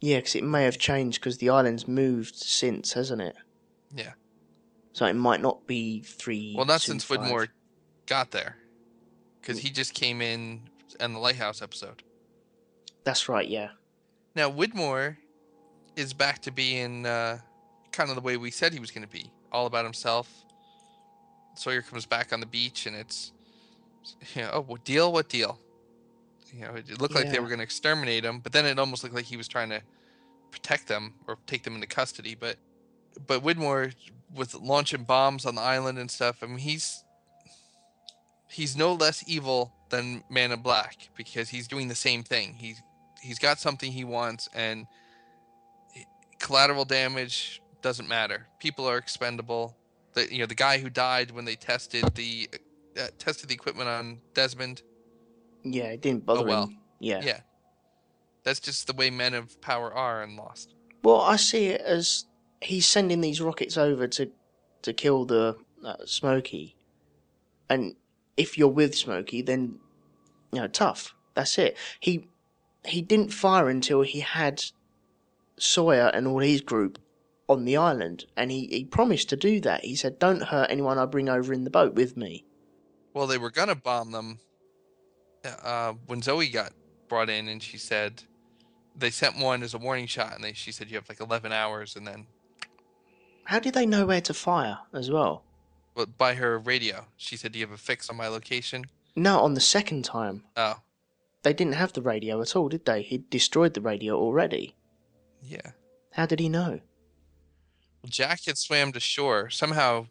[SPEAKER 1] Yeah, because it may have changed because the island's moved since, hasn't it?
[SPEAKER 2] Yeah.
[SPEAKER 1] So it might not be three.
[SPEAKER 2] Well, not
[SPEAKER 1] two,
[SPEAKER 2] since
[SPEAKER 1] five.
[SPEAKER 2] Widmore got there, because he just came in in the lighthouse episode.
[SPEAKER 1] That's right. Yeah.
[SPEAKER 2] Now Widmore is back to being uh, kind of the way we said he was going to be, all about himself. Sawyer comes back on the beach, and it's, you know, oh, what deal? What deal? You know, it looked like they were going to exterminate him, but then it almost looked like he was trying to protect them or take them into custody. But, but Widmore with launching bombs on the island and stuff. I mean, he's he's no less evil than Man in Black because he's doing the same thing. He's he's got something he wants, and collateral damage doesn't matter. People are expendable. The you know the guy who died when they tested the uh, tested the equipment on Desmond.
[SPEAKER 1] Yeah, it didn't bother
[SPEAKER 2] Oh, well.
[SPEAKER 1] him. Yeah.
[SPEAKER 2] Yeah, that's just the way men of power are and Lost.
[SPEAKER 1] Well, I see it as he's sending these rockets over to to kill the uh, Smokey, and if you're with Smokey, then you know tough. That's it. He he didn't fire until he had Sawyer and all his group on the island, and he, he promised to do that. He said, "Don't hurt anyone I bring over in the boat with me."
[SPEAKER 2] Well, they were gonna bomb them uh, when Zoe got brought in, and she said they sent one as a warning shot, and they she said you have like 11 hours, and then
[SPEAKER 1] How did they know where to fire as well?
[SPEAKER 2] but by her radio, she said, "Do you have a fix on my location?"
[SPEAKER 1] No, on the second time,
[SPEAKER 2] Oh,
[SPEAKER 1] they didn't have the radio at all, did they? He'd destroyed the radio already.
[SPEAKER 2] yeah.
[SPEAKER 1] How did he know?
[SPEAKER 2] Well, Jack had swam to shore. Somehow,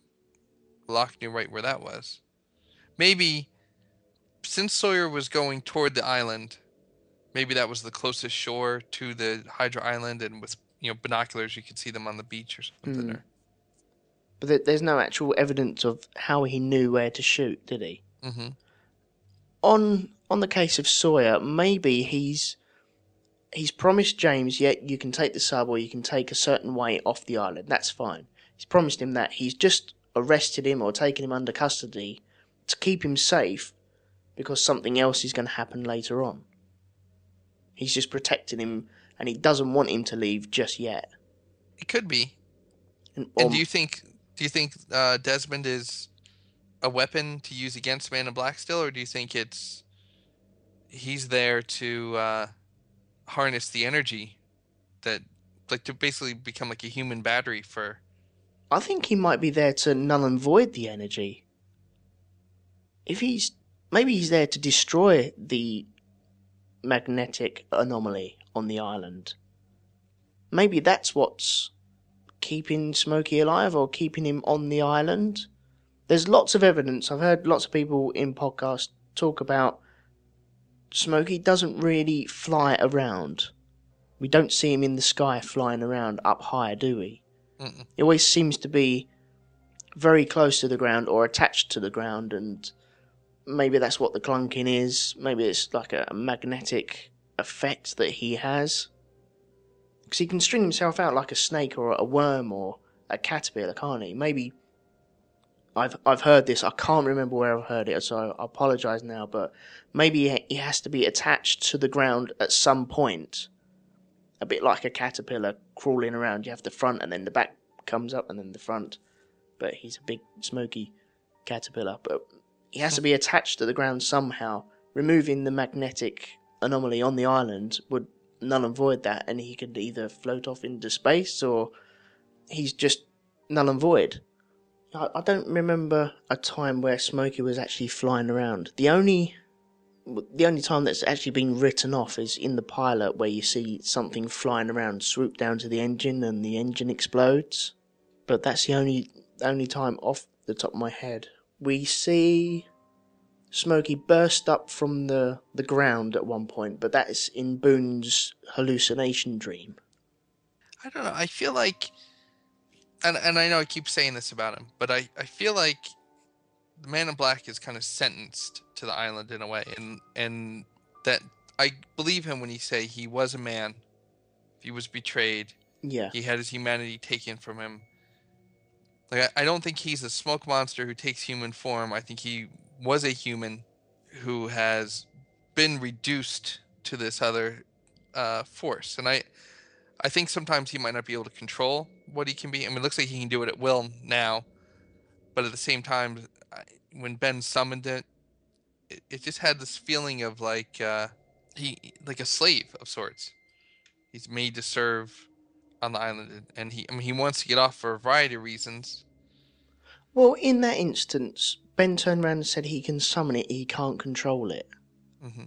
[SPEAKER 2] Locke knew right where that was. Maybe, since Sawyer was going toward the island, maybe that was the closest shore to the Hydra Island, and with you know binoculars you could see them on the beach or something.
[SPEAKER 1] Hmm.
[SPEAKER 2] Or,
[SPEAKER 1] But there's no actual evidence of how he knew where to shoot, did he?
[SPEAKER 2] Mm-hmm.
[SPEAKER 1] On on the case of Sawyer, maybe he's he's promised James, yeah, you can take the sub or you can take a certain way off the island. That's fine. He's promised him that. He's just arrested him or taken him under custody to keep him safe because something else is going to happen later on. He's just protecting him and he doesn't want him to leave just yet.
[SPEAKER 2] It could be.
[SPEAKER 1] And,
[SPEAKER 2] And do you think do you think uh, Desmond is a weapon to use against Man in Black still, or do you think it's he's there to uh, harness the energy that like to basically become like a human battery for
[SPEAKER 1] I think he might be there to null and void the energy. If he's maybe he's there to destroy the magnetic anomaly on the island. Maybe that's what's keeping Smokey alive or keeping him on the island. There's lots of evidence. I've heard lots of people in podcasts talk about Smokey doesn't really fly around. We don't see him in the sky flying around up high, do we?
[SPEAKER 2] Mm-mm.
[SPEAKER 1] He always seems to be very close to the ground or attached to the ground, and maybe that's what the clunking is. Maybe it's like a, magnetic effect that he has. Because he can string himself out like a snake or a worm or a caterpillar, can't he? Maybe. I've I've heard this. I can't remember where I've heard it, so I apologise now. But maybe he has to be attached to the ground at some point a bit like a caterpillar crawling around. You have the front and then the back comes up and then the front. But he's a big smoky caterpillar. But he has to be attached to the ground somehow. Removing the magnetic anomaly on the island would null and void that, and he could either float off into space or he's just null and void. I, I don't remember a time where Smokey was actually flying around. The only the only time that's actually been written off is in the pilot where you see something flying around swoop down to the engine and the engine explodes. But that's the only only time off the top of my head. We see Smokey burst up from the, the ground at one point, but that is in Boone's hallucination dream.
[SPEAKER 2] I don't know. I feel like, and and I know I keep saying this about him, but I I feel like the Man in Black is kind of sentenced to the island in a way, and and that I believe him when he say he was a man, he was betrayed,
[SPEAKER 1] Yeah.
[SPEAKER 2] he had his humanity taken from him. Like I, I don't think he's a smoke monster who takes human form. I think he was a human who has been reduced to this other uh, force, and I I think sometimes he might not be able to control what he can be. I mean, it looks like he can do it at will now, but at the same time, when Ben summoned it, it, it just had this feeling of like uh, he like a slave of sorts. He's made to serve on the island, and- he I mean he wants to get off for a variety of reasons.
[SPEAKER 1] Well, in that instance, Ben turned around and said he can summon it, he can't control it.
[SPEAKER 2] Mm-hmm.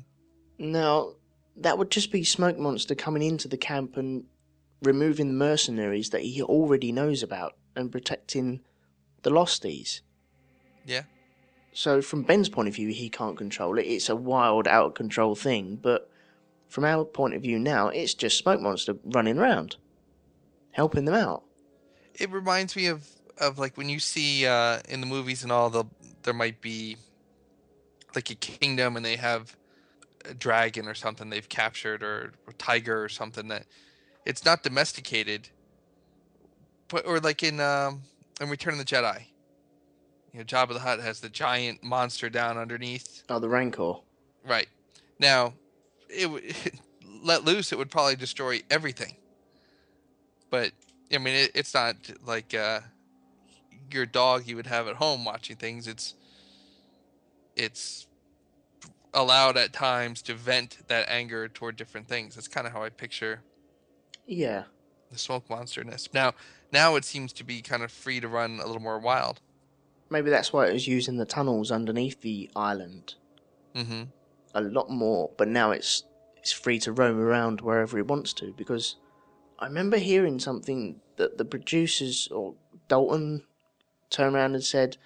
[SPEAKER 1] Now, that would just be Smoke Monster coming into the camp and removing the mercenaries that he already knows about and protecting the Losties.
[SPEAKER 2] Yeah.
[SPEAKER 1] So, from Ben's point of view, he can't control it. It's a wild, out of control thing. But from our point of view now, it's just Smoke Monster running around, helping them out.
[SPEAKER 2] It reminds me of of like when you see uh, in the movies and all the there might be like a kingdom and they have a dragon or something they've captured or a tiger or something that it's not domesticated but or like in um in Return of the Jedi you know Jabba the Hutt has the giant monster down underneath
[SPEAKER 1] Oh, the Rancor.
[SPEAKER 2] right now it would let loose it would probably destroy everything but I mean it, it's not like uh your dog you would have at home watching things. It's it's allowed at times to vent that anger toward different things. That's kind of how i picture
[SPEAKER 1] Yeah.
[SPEAKER 2] the smoke monsterness. Now now it seems to be kind of free to run a little more wild.
[SPEAKER 1] Maybe that's why it was using the tunnels underneath the island.
[SPEAKER 2] Mm-hmm.
[SPEAKER 1] A lot more, but now it's it's free to roam around wherever it wants to. Because I remember hearing something that the producers or Darlton turned around and said,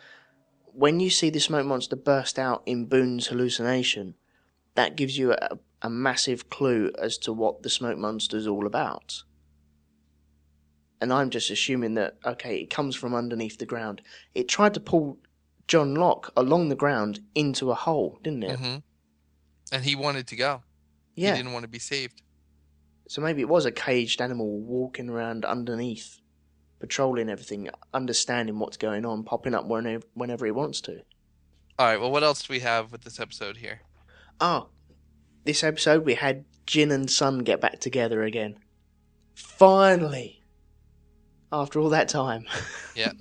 [SPEAKER 1] when you see the smoke monster burst out in Boone's hallucination, that gives you a, a massive clue as to what the smoke monster's all about. And I'm just assuming that okay, it comes from underneath the ground. It tried to pull John Locke along the ground into a hole, didn't it?
[SPEAKER 2] mm-hmm and he wanted to go
[SPEAKER 1] Yeah.
[SPEAKER 2] he didn't want to be saved
[SPEAKER 1] So maybe it was a caged animal walking around underneath, patrolling everything, understanding what's going on, popping up whenever, whenever he wants to.
[SPEAKER 2] all right well what else do we have with this episode here
[SPEAKER 1] Oh, this episode we had Jin and Sun get back together again. Finally! After all that time.
[SPEAKER 2] Yeah.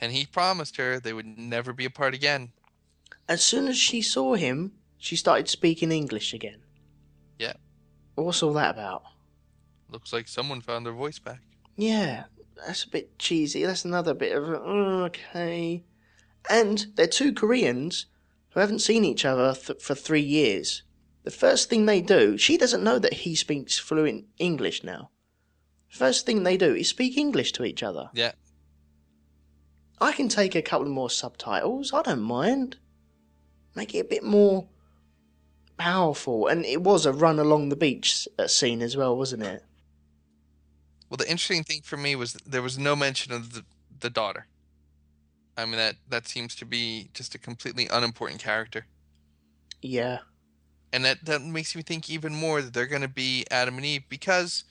[SPEAKER 2] and he promised her they would never be apart again
[SPEAKER 1] as soon as she saw him, she started speaking English again. What's all that about?
[SPEAKER 2] looks like someone found their voice back
[SPEAKER 1] Yeah, that's a bit cheesy. That's another bit of "Oh, okay. And they're two Koreans who haven't seen each other th- for three years. The first thing they do, she doesn't know that he speaks fluent English now. First thing they do is speak English to each other.
[SPEAKER 2] Yeah.
[SPEAKER 1] I can take a couple more subtitles. I don't mind. Make it a bit more powerful. And it was a run along the beach uh, scene as well, wasn't it?
[SPEAKER 2] Well, the interesting thing for me was there was no mention of the, the daughter. I mean that that seems to be just a completely unimportant character,
[SPEAKER 1] Yeah.
[SPEAKER 2] and that that makes me think even more that they're going to be Adam and Eve because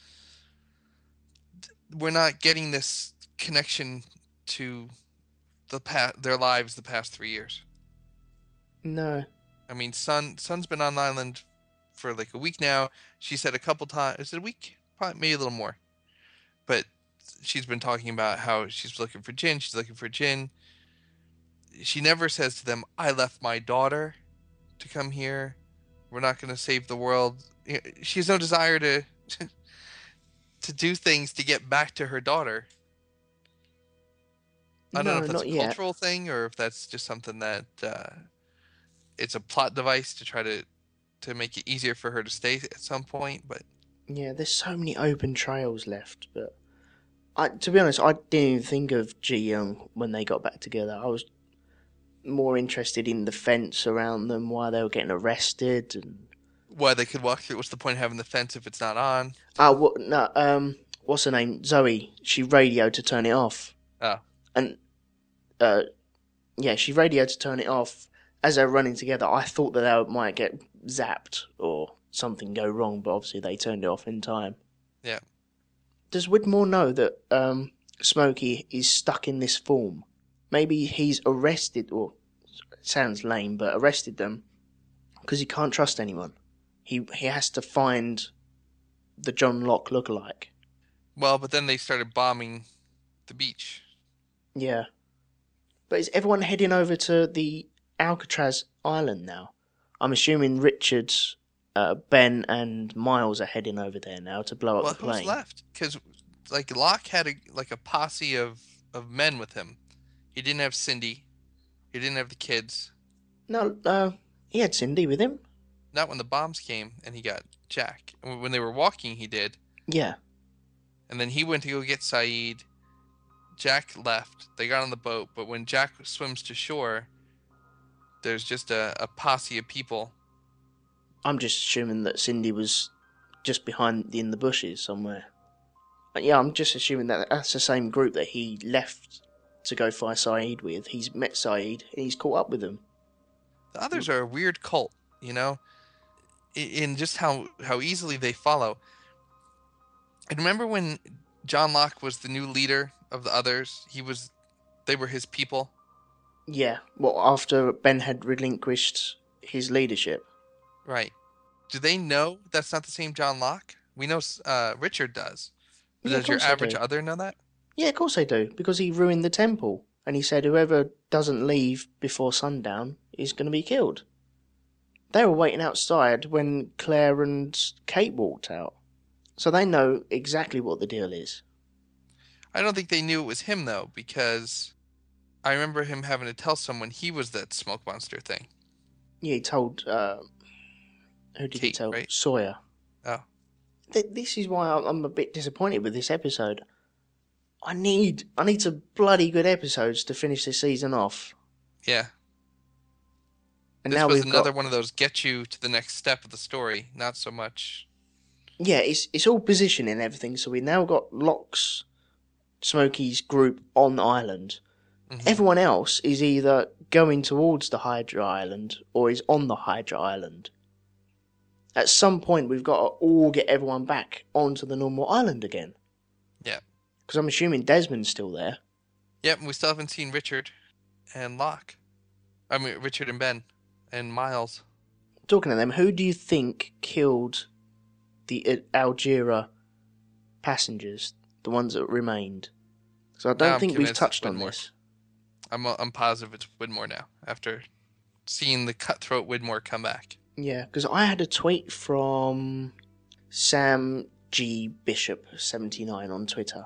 [SPEAKER 2] we're not getting this connection to the past, their lives the past three years.
[SPEAKER 1] No.
[SPEAKER 2] I mean, Sun Sun's been on the island for like a week now. She said a couple times. Is it a week? Probably maybe a little more. But she's been talking about how she's looking for Jin. She's looking for Jin. She never says to them, "I left my daughter to come here. We're not going to save the world." She has no desire to to do things to get back to her daughter. I don't
[SPEAKER 1] no,
[SPEAKER 2] know if that's a
[SPEAKER 1] yet.
[SPEAKER 2] cultural thing or if that's just something that uh, it's a plot device to try to to make it easier for her to stay at some point. But
[SPEAKER 1] Yeah, there's so many open trails left, but I, to be honest, I didn't even think of Ji Yeon when they got back together. I was more interested in the fence around them, why they were getting arrested, and
[SPEAKER 2] why they could walk through? What's the point of having the fence if it's not on?
[SPEAKER 1] ah, what? No, um, what's her name? Zoe. She radioed to turn it off.
[SPEAKER 2] Oh.
[SPEAKER 1] and uh, yeah, she radioed to turn it off. As they're running together, I thought that they might get zapped or something go wrong, but obviously they turned it off in time.
[SPEAKER 2] Yeah.
[SPEAKER 1] Does Widmore know that um, Smokey is stuck in this form? Maybe he's arrested, or sounds lame, but arrested them because he can't trust anyone. He he has to find the John Locke lookalike.
[SPEAKER 2] Well, but then they started bombing the beach.
[SPEAKER 1] Yeah. But is everyone heading over to the Alcatraz island now? I'm assuming Richards, uh, Ben, and Miles are heading over there now to blow up
[SPEAKER 2] well,
[SPEAKER 1] the plane.
[SPEAKER 2] who's left? Because like Locke had a like a posse of of men with him. He didn't have Cindy. He didn't have the kids.
[SPEAKER 1] No, uh, he had Cindy with him.
[SPEAKER 2] Not when the bombs came and he got Jack. When they were walking, he did.
[SPEAKER 1] Yeah.
[SPEAKER 2] And then he went to go get Sayid. Jack left. They got on the boat, but when Jack swims to shore, there's just a, a posse of people.
[SPEAKER 1] I'm just assuming that Cindy was just behind in the bushes somewhere. But yeah, I'm just assuming that that's the same group that he left to go find Sayid with. He's met Sayid and he's caught up with him.
[SPEAKER 2] The others are a weird cult, you know, in just how how easily they follow. And remember when John Locke was the new leader of the others? He was, they were his people.
[SPEAKER 1] Yeah, well, after Ben had relinquished his leadership.
[SPEAKER 2] Right. Do they know that's not the same John Locke? We know uh, Richard does. But
[SPEAKER 1] Yeah,
[SPEAKER 2] does your average
[SPEAKER 1] do.
[SPEAKER 2] other know that?
[SPEAKER 1] Yeah, of course they do, because he ruined the temple. And he said whoever doesn't leave before sundown is going to be killed. They were waiting outside when Claire and Kate walked out. So they know exactly what the deal is.
[SPEAKER 2] I don't think they knew it was him though, because I remember him having to tell someone he was that smoke monster thing.
[SPEAKER 1] Yeah, he told. Uh, who did he tell?
[SPEAKER 2] right?
[SPEAKER 1] Sawyer.
[SPEAKER 2] Oh.
[SPEAKER 1] Th- This is why I'm- a bit disappointed with this episode. I need, I need some bloody good episodes to finish this season off.
[SPEAKER 2] Yeah.
[SPEAKER 1] And
[SPEAKER 2] this
[SPEAKER 1] now
[SPEAKER 2] was
[SPEAKER 1] we've
[SPEAKER 2] another
[SPEAKER 1] got,
[SPEAKER 2] one of those get you to the next step of the story, not so much.
[SPEAKER 1] yeah, it's it's all positioning and everything. So we now got Locke's, Smokey's group on the island.
[SPEAKER 2] Mhm.
[SPEAKER 1] Everyone else is either going towards the Hydra Island or is on the Hydra Island. At some point, we've got to all get everyone back onto the normal island again.
[SPEAKER 2] Yeah.
[SPEAKER 1] Because I'm assuming Desmond's still there.
[SPEAKER 2] Yep, we still haven't seen Richard and Locke. I mean, Richard and Ben and Miles.
[SPEAKER 1] Talking to them, who do you think killed the uh, Ajira passengers, the ones that remained? So I don't
[SPEAKER 2] I'm
[SPEAKER 1] think we've touched on
[SPEAKER 2] Widmore.
[SPEAKER 1] this.
[SPEAKER 2] I'm I'm positive it's Widmore now after seeing the cutthroat Widmore come back.
[SPEAKER 1] Yeah, because I had a tweet from Sam G Bishop seventy nine on Twitter.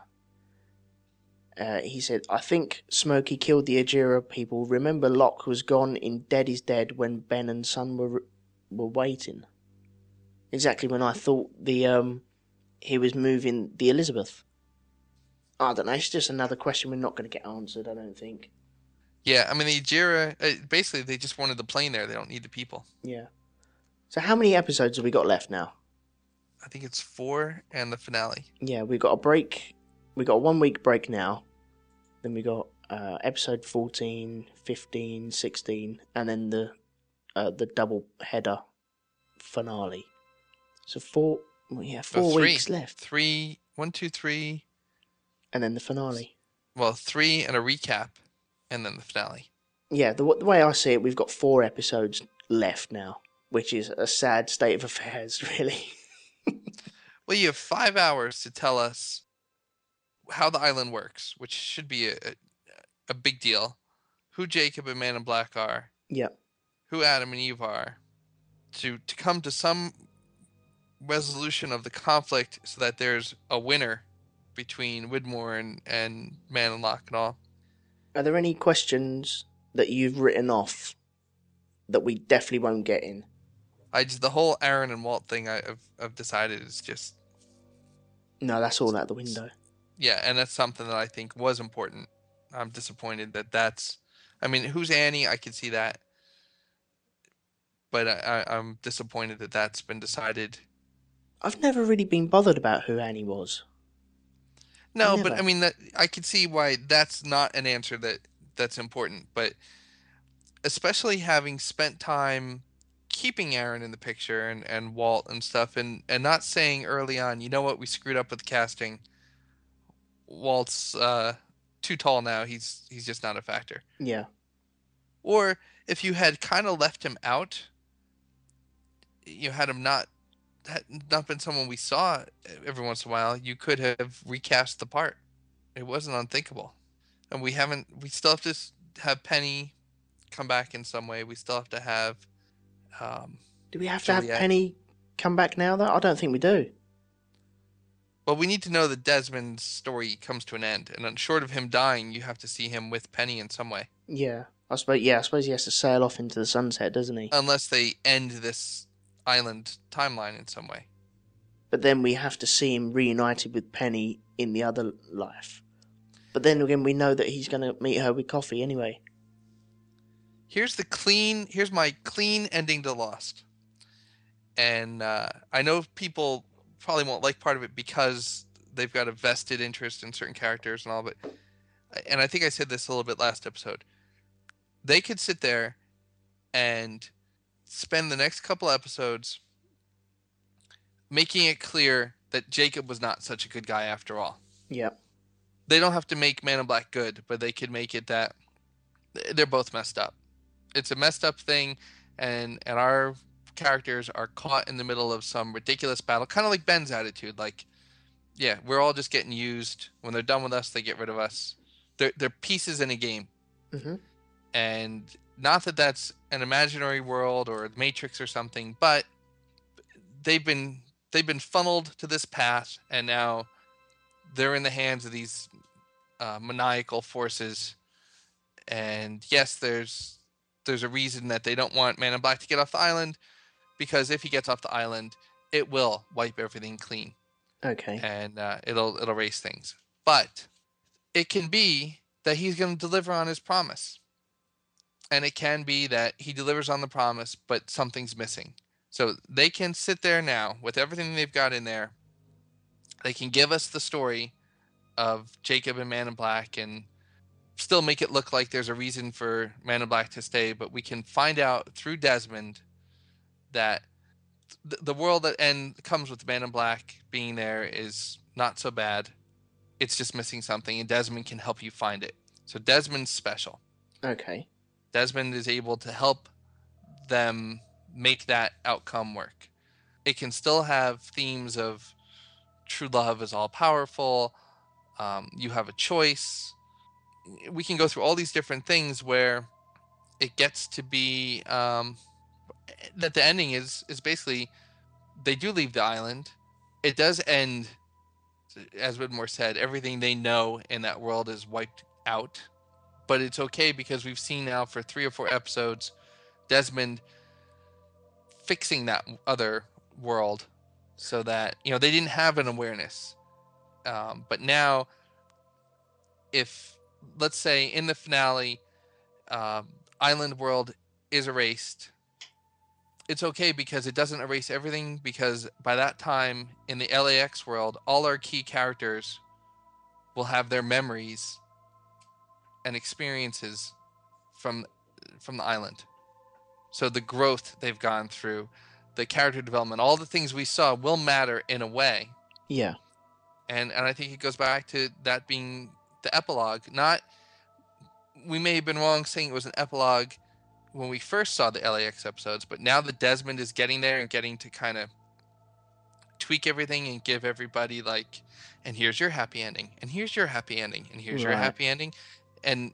[SPEAKER 1] Uh, he said, "I think Smokey killed the Ajira people. Remember, Locke was gone in Dead is Dead when Ben and Sun were were waiting. Exactly when I thought the um he was moving the Elizabeth. I don't know. It's just another question we're not going to get answered. I don't think.
[SPEAKER 2] Yeah, I mean the Jira. Uh, basically, they just wanted the plane there. They don't need the people.
[SPEAKER 1] Yeah. So how many episodes have we got left now?
[SPEAKER 2] I think it's four and the finale.
[SPEAKER 1] Yeah, we got a break. We got a one week break now. Then we got uh, episode 14, 15, 16, and then the uh, the double header finale. So four, well, yeah,
[SPEAKER 2] No,
[SPEAKER 1] four
[SPEAKER 2] three.
[SPEAKER 1] weeks left,
[SPEAKER 2] Three, one, two, three.
[SPEAKER 1] and then the finale.
[SPEAKER 2] Well, three and a recap, and then the finale.
[SPEAKER 1] Yeah, the, the way I see it, we've got four episodes left now, which is a sad state of affairs, really.
[SPEAKER 2] Well, you have five hours to tell us how the island works, which should be a, a, big deal. Who Jacob and Man in Black are,
[SPEAKER 1] yeah,
[SPEAKER 2] who Adam and Eve are, to to come to some resolution of the conflict, so that there's a winner between Widmore and and Man and Locke and all.
[SPEAKER 1] Are there any questions that you've written off that we definitely won't get in?
[SPEAKER 2] I just the whole Aaron and Walt thing. I, I've I've decided is just
[SPEAKER 1] No, that's all out the window.
[SPEAKER 2] yeah, and that's something that I think was important. I'm disappointed that that's. I mean, who's Annie? I can see that, but I, I, I'm disappointed that that's been decided.
[SPEAKER 1] I've never really been bothered about who Annie was.
[SPEAKER 2] No, but I mean that I can see why that's not an answer that that's important. But especially having spent time keeping Aaron in the picture and, and Walt and stuff, and and not saying early on, you know what, we screwed up with casting. Walt's uh, too tall now. He's he's just not a factor.
[SPEAKER 1] Yeah.
[SPEAKER 2] Or if you had kind of left him out, you had him not had not been someone we saw every once in a while, you could have recast the part. It wasn't unthinkable, and we haven't. We still have to have Penny come back in some way. We still have to have. Um,
[SPEAKER 1] Do we have to have Penny come back now, though? I don't think we do.
[SPEAKER 2] well, we need to know that Desmond's story comes to an end, and short of him dying, you have to see him with Penny in some way,
[SPEAKER 1] Yeah. I suppose, yeah, I suppose he has to sail off into the sunset, doesn't he?
[SPEAKER 2] unless they end this island timeline in some way.
[SPEAKER 1] But then we have to see him reunited with Penny in the other life. But then again, we know that he's going to meet her with coffee anyway.
[SPEAKER 2] here's the clean here's my clean ending to lost and uh, i know people probably won't like part of it because they've got a vested interest in certain characters and all but and i think i said this a little bit last episode they could sit there and spend the next couple episodes making it clear that jacob was not such a good guy after all
[SPEAKER 1] Yep.
[SPEAKER 2] they don't have to make Man in Black good, but they could make it that they're both messed up. It's a messed up thing, and and our characters are caught in the middle of some ridiculous battle, kind of like Ben's attitude. Like, yeah, we're all just getting used. When they're done with us, they get rid of us. They're they're pieces in a game,
[SPEAKER 1] hmm
[SPEAKER 2] and not that that's an imaginary world or a matrix or something, but they've been they've been funneled to this path, and now they're in the hands of these uh, maniacal forces. And yes, there's there's a reason that they don't want Man in Black to get off the island, because if he gets off the island, it will wipe everything clean
[SPEAKER 1] Okay.
[SPEAKER 2] and uh, it'll it'll raise things. But it can be that he's going to deliver on his promise, and it can be that he delivers on the promise, but something's missing. So they can sit there now with everything they've got in there. They can give us the story of Jacob and Man in Black, and still make it look like there's a reason for Man in Black to stay. But we can find out through Desmond that the, the world that end comes with Man in Black being there is not so bad. It's just missing something, and Desmond can help you find it. So Desmond's special.
[SPEAKER 1] Okay.
[SPEAKER 2] Desmond is able to help them make that outcome work. It can still have themes of true love is all powerful. Um, you have a choice. We can go through all these different things where it gets to be um, that the ending is is basically they do leave the island. It does end, as Widmore said, everything they know in that world is wiped out but it's okay because we've seen now for three or four episodes Desmond fixing that other world so that you know they didn't have an awareness. Um, but now if let's say in the finale um, island world is erased it's okay because it doesn't erase everything because by that time in the lax world all our key characters will have their memories and experiences from from the island. So the growth they've gone through, the character development, all the things we saw will matter in a way.
[SPEAKER 1] Yeah.
[SPEAKER 2] And and I think it goes back to that being the epilogue. Not we may have been wrong saying it was an epilogue when we first saw the LAX episodes, but now that Desmond is getting there and getting to kind of tweak everything and give everybody like and here's your happy ending and here's your happy ending and here's your happy ending and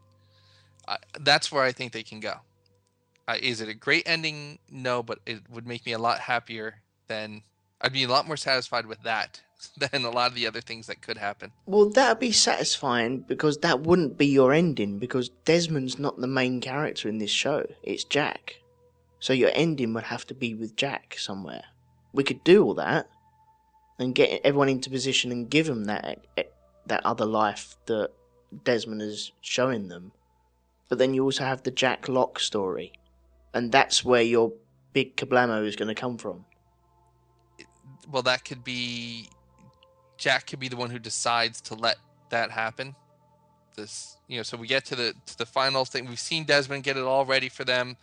[SPEAKER 2] I, that's where I think they can go. Uh, is it a great ending? No, but it would make me a lot happier than I'd be a lot more satisfied with that than a lot of the other things that could happen.
[SPEAKER 1] Well, that'd be satisfying because that wouldn't be your ending because Desmond's not the main character in this show. It's Jack. So your ending would have to be with Jack somewhere. We could do all that and get everyone into position and give them that that other life that Desmond is showing them. But then you also have the Jack Locke story, and that's where your big kablamo is going to come from.
[SPEAKER 2] Well, that could be Jack could be the one who decides to let that happen. This, you know, so we get to the to the final thing. We've seen Desmond get it all ready for them,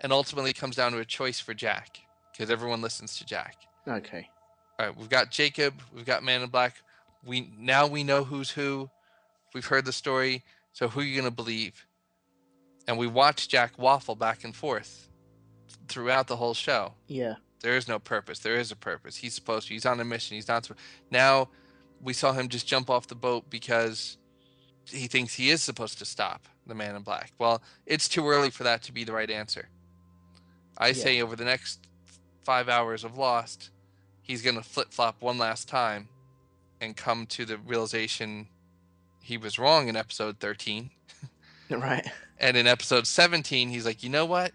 [SPEAKER 2] and ultimately it comes down to a choice for Jack because everyone listens to Jack.
[SPEAKER 1] Okay.
[SPEAKER 2] All right, we've got Jacob, we've got Man in Black. We now we know who's who. We've heard the story, so who are you gonna believe? And we watch Jack waffle back and forth throughout the whole show.
[SPEAKER 1] Yeah.
[SPEAKER 2] There is no purpose. There is a purpose. He's supposed to. He's on a mission. He's not. Now, we saw him just jump off the boat because he thinks he is supposed to stop the man in black. Well, it's too early for that to be the right answer. I say over the next five hours of Lost, he's going to flip flop one last time and come to the realization he was wrong in episode 13.
[SPEAKER 1] Right.
[SPEAKER 2] And in episode 17, he's like, you know what?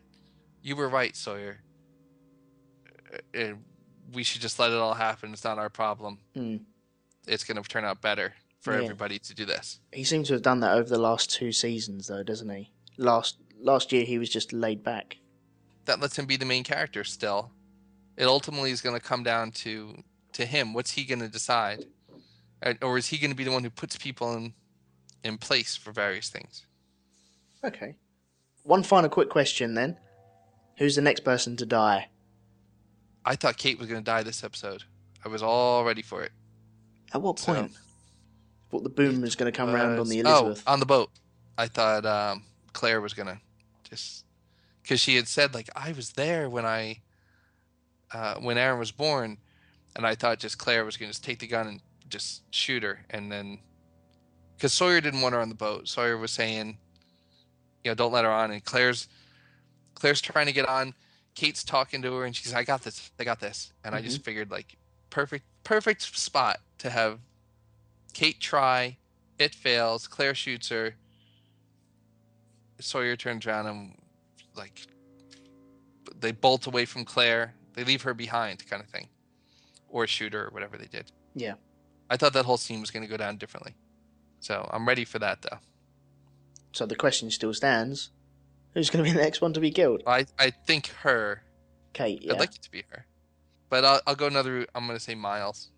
[SPEAKER 2] You were right, Sawyer. Uh, uh, we should just let it all happen. It's not our problem.
[SPEAKER 1] Mm.
[SPEAKER 2] It's going to turn out better for
[SPEAKER 1] Yeah.
[SPEAKER 2] everybody to do this.
[SPEAKER 1] He seems to have done that over the last two seasons, though, doesn't he? Last last year, he was just laid back.
[SPEAKER 2] That lets him be the main character still. It ultimately is going to come down to to him. What's he going to decide? Uh, Or is he going to be the one who puts people in in place for various things?
[SPEAKER 1] Okay. One final quick question then: Who's the next person to die?
[SPEAKER 2] I thought Kate was going to die this episode. I was all ready for it.
[SPEAKER 1] At what
[SPEAKER 2] So-
[SPEAKER 1] point? Thought the boom was going to come round on the Elizabeth.
[SPEAKER 2] Oh, on the boat. I thought um, Claire was gonna just because she had said like I was there when I uh, when Aaron was born, and I thought just Claire was gonna just take the gun and just shoot her, and then because Sawyer didn't want her on the boat. Sawyer was saying, you know, don't let her on, and Claire's Claire's trying to get on. Kate's talking to her, and she's, I got this, I got this, and I just mm-hmm. figured like perfect, perfect spot to have Kate try. It fails. Claire shoots her. Sawyer turns around and like they bolt away from Claire. They leave her behind, kind of thing, or shoot her, or whatever they did.
[SPEAKER 1] yeah.
[SPEAKER 2] I thought that whole scene was going to go down differently, so I'm ready for that though.
[SPEAKER 1] So the question still stands: Who's going to be the next one to be killed?
[SPEAKER 2] I I think her.
[SPEAKER 1] Kate. Yeah.
[SPEAKER 2] I'd like it to be her, but I'll I'll go another route. I'm going to say Miles.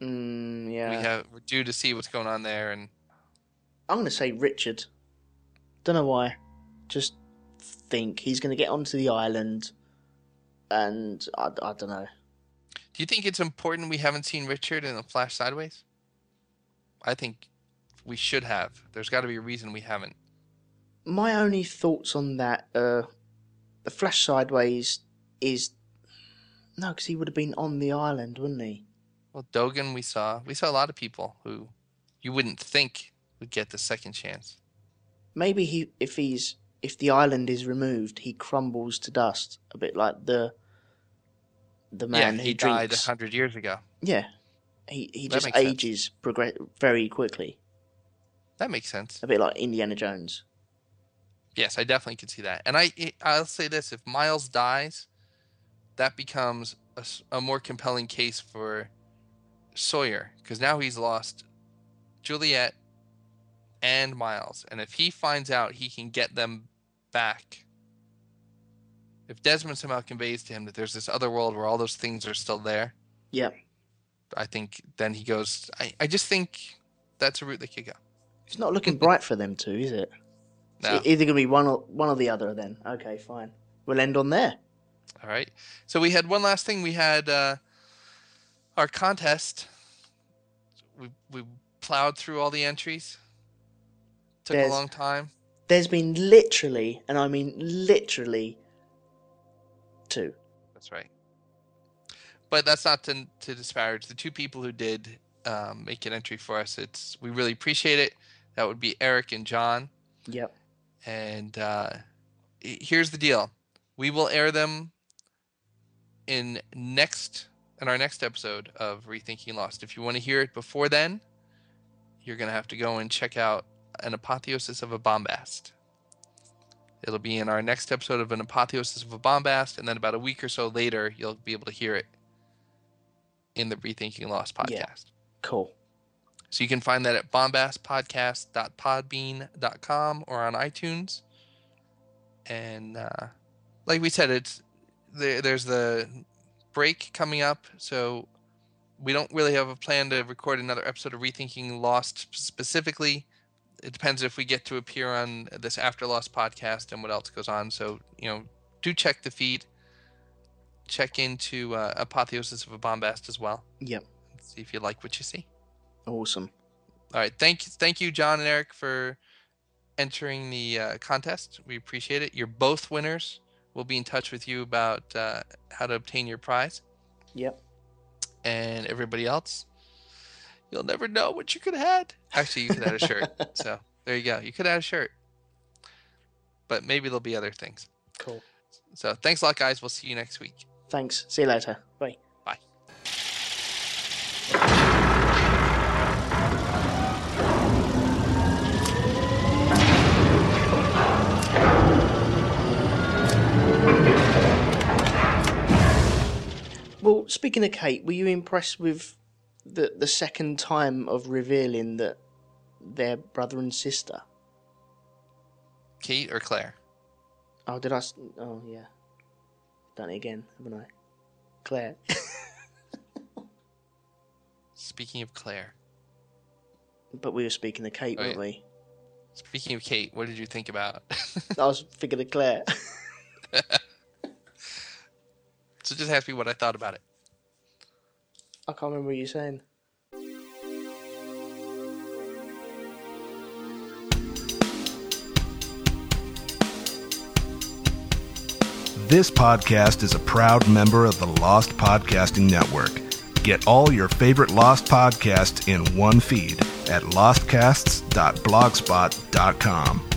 [SPEAKER 1] mm, yeah.
[SPEAKER 2] We have we're due to see what's going on there, and
[SPEAKER 1] I'm going to say Richard. Don't know why. Just think he's going to get onto the island, and I, I don't know.
[SPEAKER 2] Do you think it's important we haven't seen Richard in the Flash Sideways? I think we should have. There's got to be a reason we haven't.
[SPEAKER 1] My only thoughts on that, uh, the Flash Sideways is no, because he would have been on the island, wouldn't he?
[SPEAKER 2] Well, Dogen, we saw. We saw a lot of people who you wouldn't think would get the second chance.
[SPEAKER 1] Maybe he, if he's, if the island is removed, he crumbles to dust, a bit like the, the man
[SPEAKER 2] yeah,
[SPEAKER 1] who
[SPEAKER 2] he died a
[SPEAKER 1] drinks.
[SPEAKER 2] hundred years ago.
[SPEAKER 1] Yeah, he he
[SPEAKER 2] That
[SPEAKER 1] just ages progress very quickly,
[SPEAKER 2] That makes sense.
[SPEAKER 1] a bit like Indiana Jones.
[SPEAKER 2] Yes, I definitely could see that. And I, I'll say this: if Miles dies, that becomes a more compelling case for Sawyer because now he's lost Juliet and Miles, and if he finds out he can get them back, if Desmond somehow conveys to him that there's this other world where all those things are still there,
[SPEAKER 1] Yeah,
[SPEAKER 2] I think then he goes. I, I just think that's a route they could go.
[SPEAKER 1] it's not looking bright for them too, is it?
[SPEAKER 2] No.
[SPEAKER 1] e- either gonna be one or one or the other. Then okay, fine. We'll end on there.
[SPEAKER 2] All right. So we had one last thing. We had uh, our contest. We we plowed through all the entries. Took
[SPEAKER 1] There's-
[SPEAKER 2] a long time.
[SPEAKER 1] There's been literally, and I mean literally,
[SPEAKER 2] That's right. But that's not to to disparage the two people who did um, make an entry for us. It's we really appreciate it. That would be Eric and John.
[SPEAKER 1] Yep.
[SPEAKER 2] And uh, here's the deal: we will air them in next in our next episode of Rethinking Lost. If you want to hear it before then, you're gonna have to go and check out an apotheosis of a bombast. It'll be in our next episode of an apotheosis of a bombast, and then about a week or so later, you'll be able to hear it in the Rethinking Lost podcast.
[SPEAKER 1] Yeah. Cool.
[SPEAKER 2] So you can find that at bombastpodcast.podbean.com or on iTunes. And uh, like we said, it's there, there's the break coming up, so we don't really have a plan to record another episode of Rethinking Lost specifically. It depends if we get to appear on this After Lost podcast and what else goes on. So you know, do check the feed. Check into uh, Apotheosis of a Bombast as well.
[SPEAKER 1] Yep.
[SPEAKER 2] See if you like what you see.
[SPEAKER 1] Awesome.
[SPEAKER 2] All right, thank thank you, John and Eric, for entering the uh, contest. We appreciate it. You're both winners we'll be in touch with you about uh, how to obtain your prize.
[SPEAKER 1] Yep.
[SPEAKER 2] And everybody else, you'll never know what you could have had. Actually, you could have had a shirt. so there you go. You could have had a shirt. But maybe there'll be other things.
[SPEAKER 1] Cool.
[SPEAKER 2] So thanks a lot, guys. We'll see you next week.
[SPEAKER 1] Thanks. See you later. Bye.
[SPEAKER 2] Bye.
[SPEAKER 1] Well, speaking of Kate, were you impressed with the the second time of revealing that they're brother and sister?
[SPEAKER 2] Kate or Claire?
[SPEAKER 1] Oh, did I? s- Oh, yeah. Done it again, haven't I? Claire.
[SPEAKER 2] Speaking of Claire.
[SPEAKER 1] but we were speaking of Kate,
[SPEAKER 2] Oh,
[SPEAKER 1] weren't we?
[SPEAKER 2] Speaking of Kate, what did you think about?
[SPEAKER 1] I was thinking of Claire.
[SPEAKER 2] so just ask me what I thought about it.
[SPEAKER 1] I can't remember what you're saying.
[SPEAKER 3] This podcast is a proud member of the Lost Podcasting Network. Get all your favorite Lost podcasts in one feed at lostcasts.blogspot.com.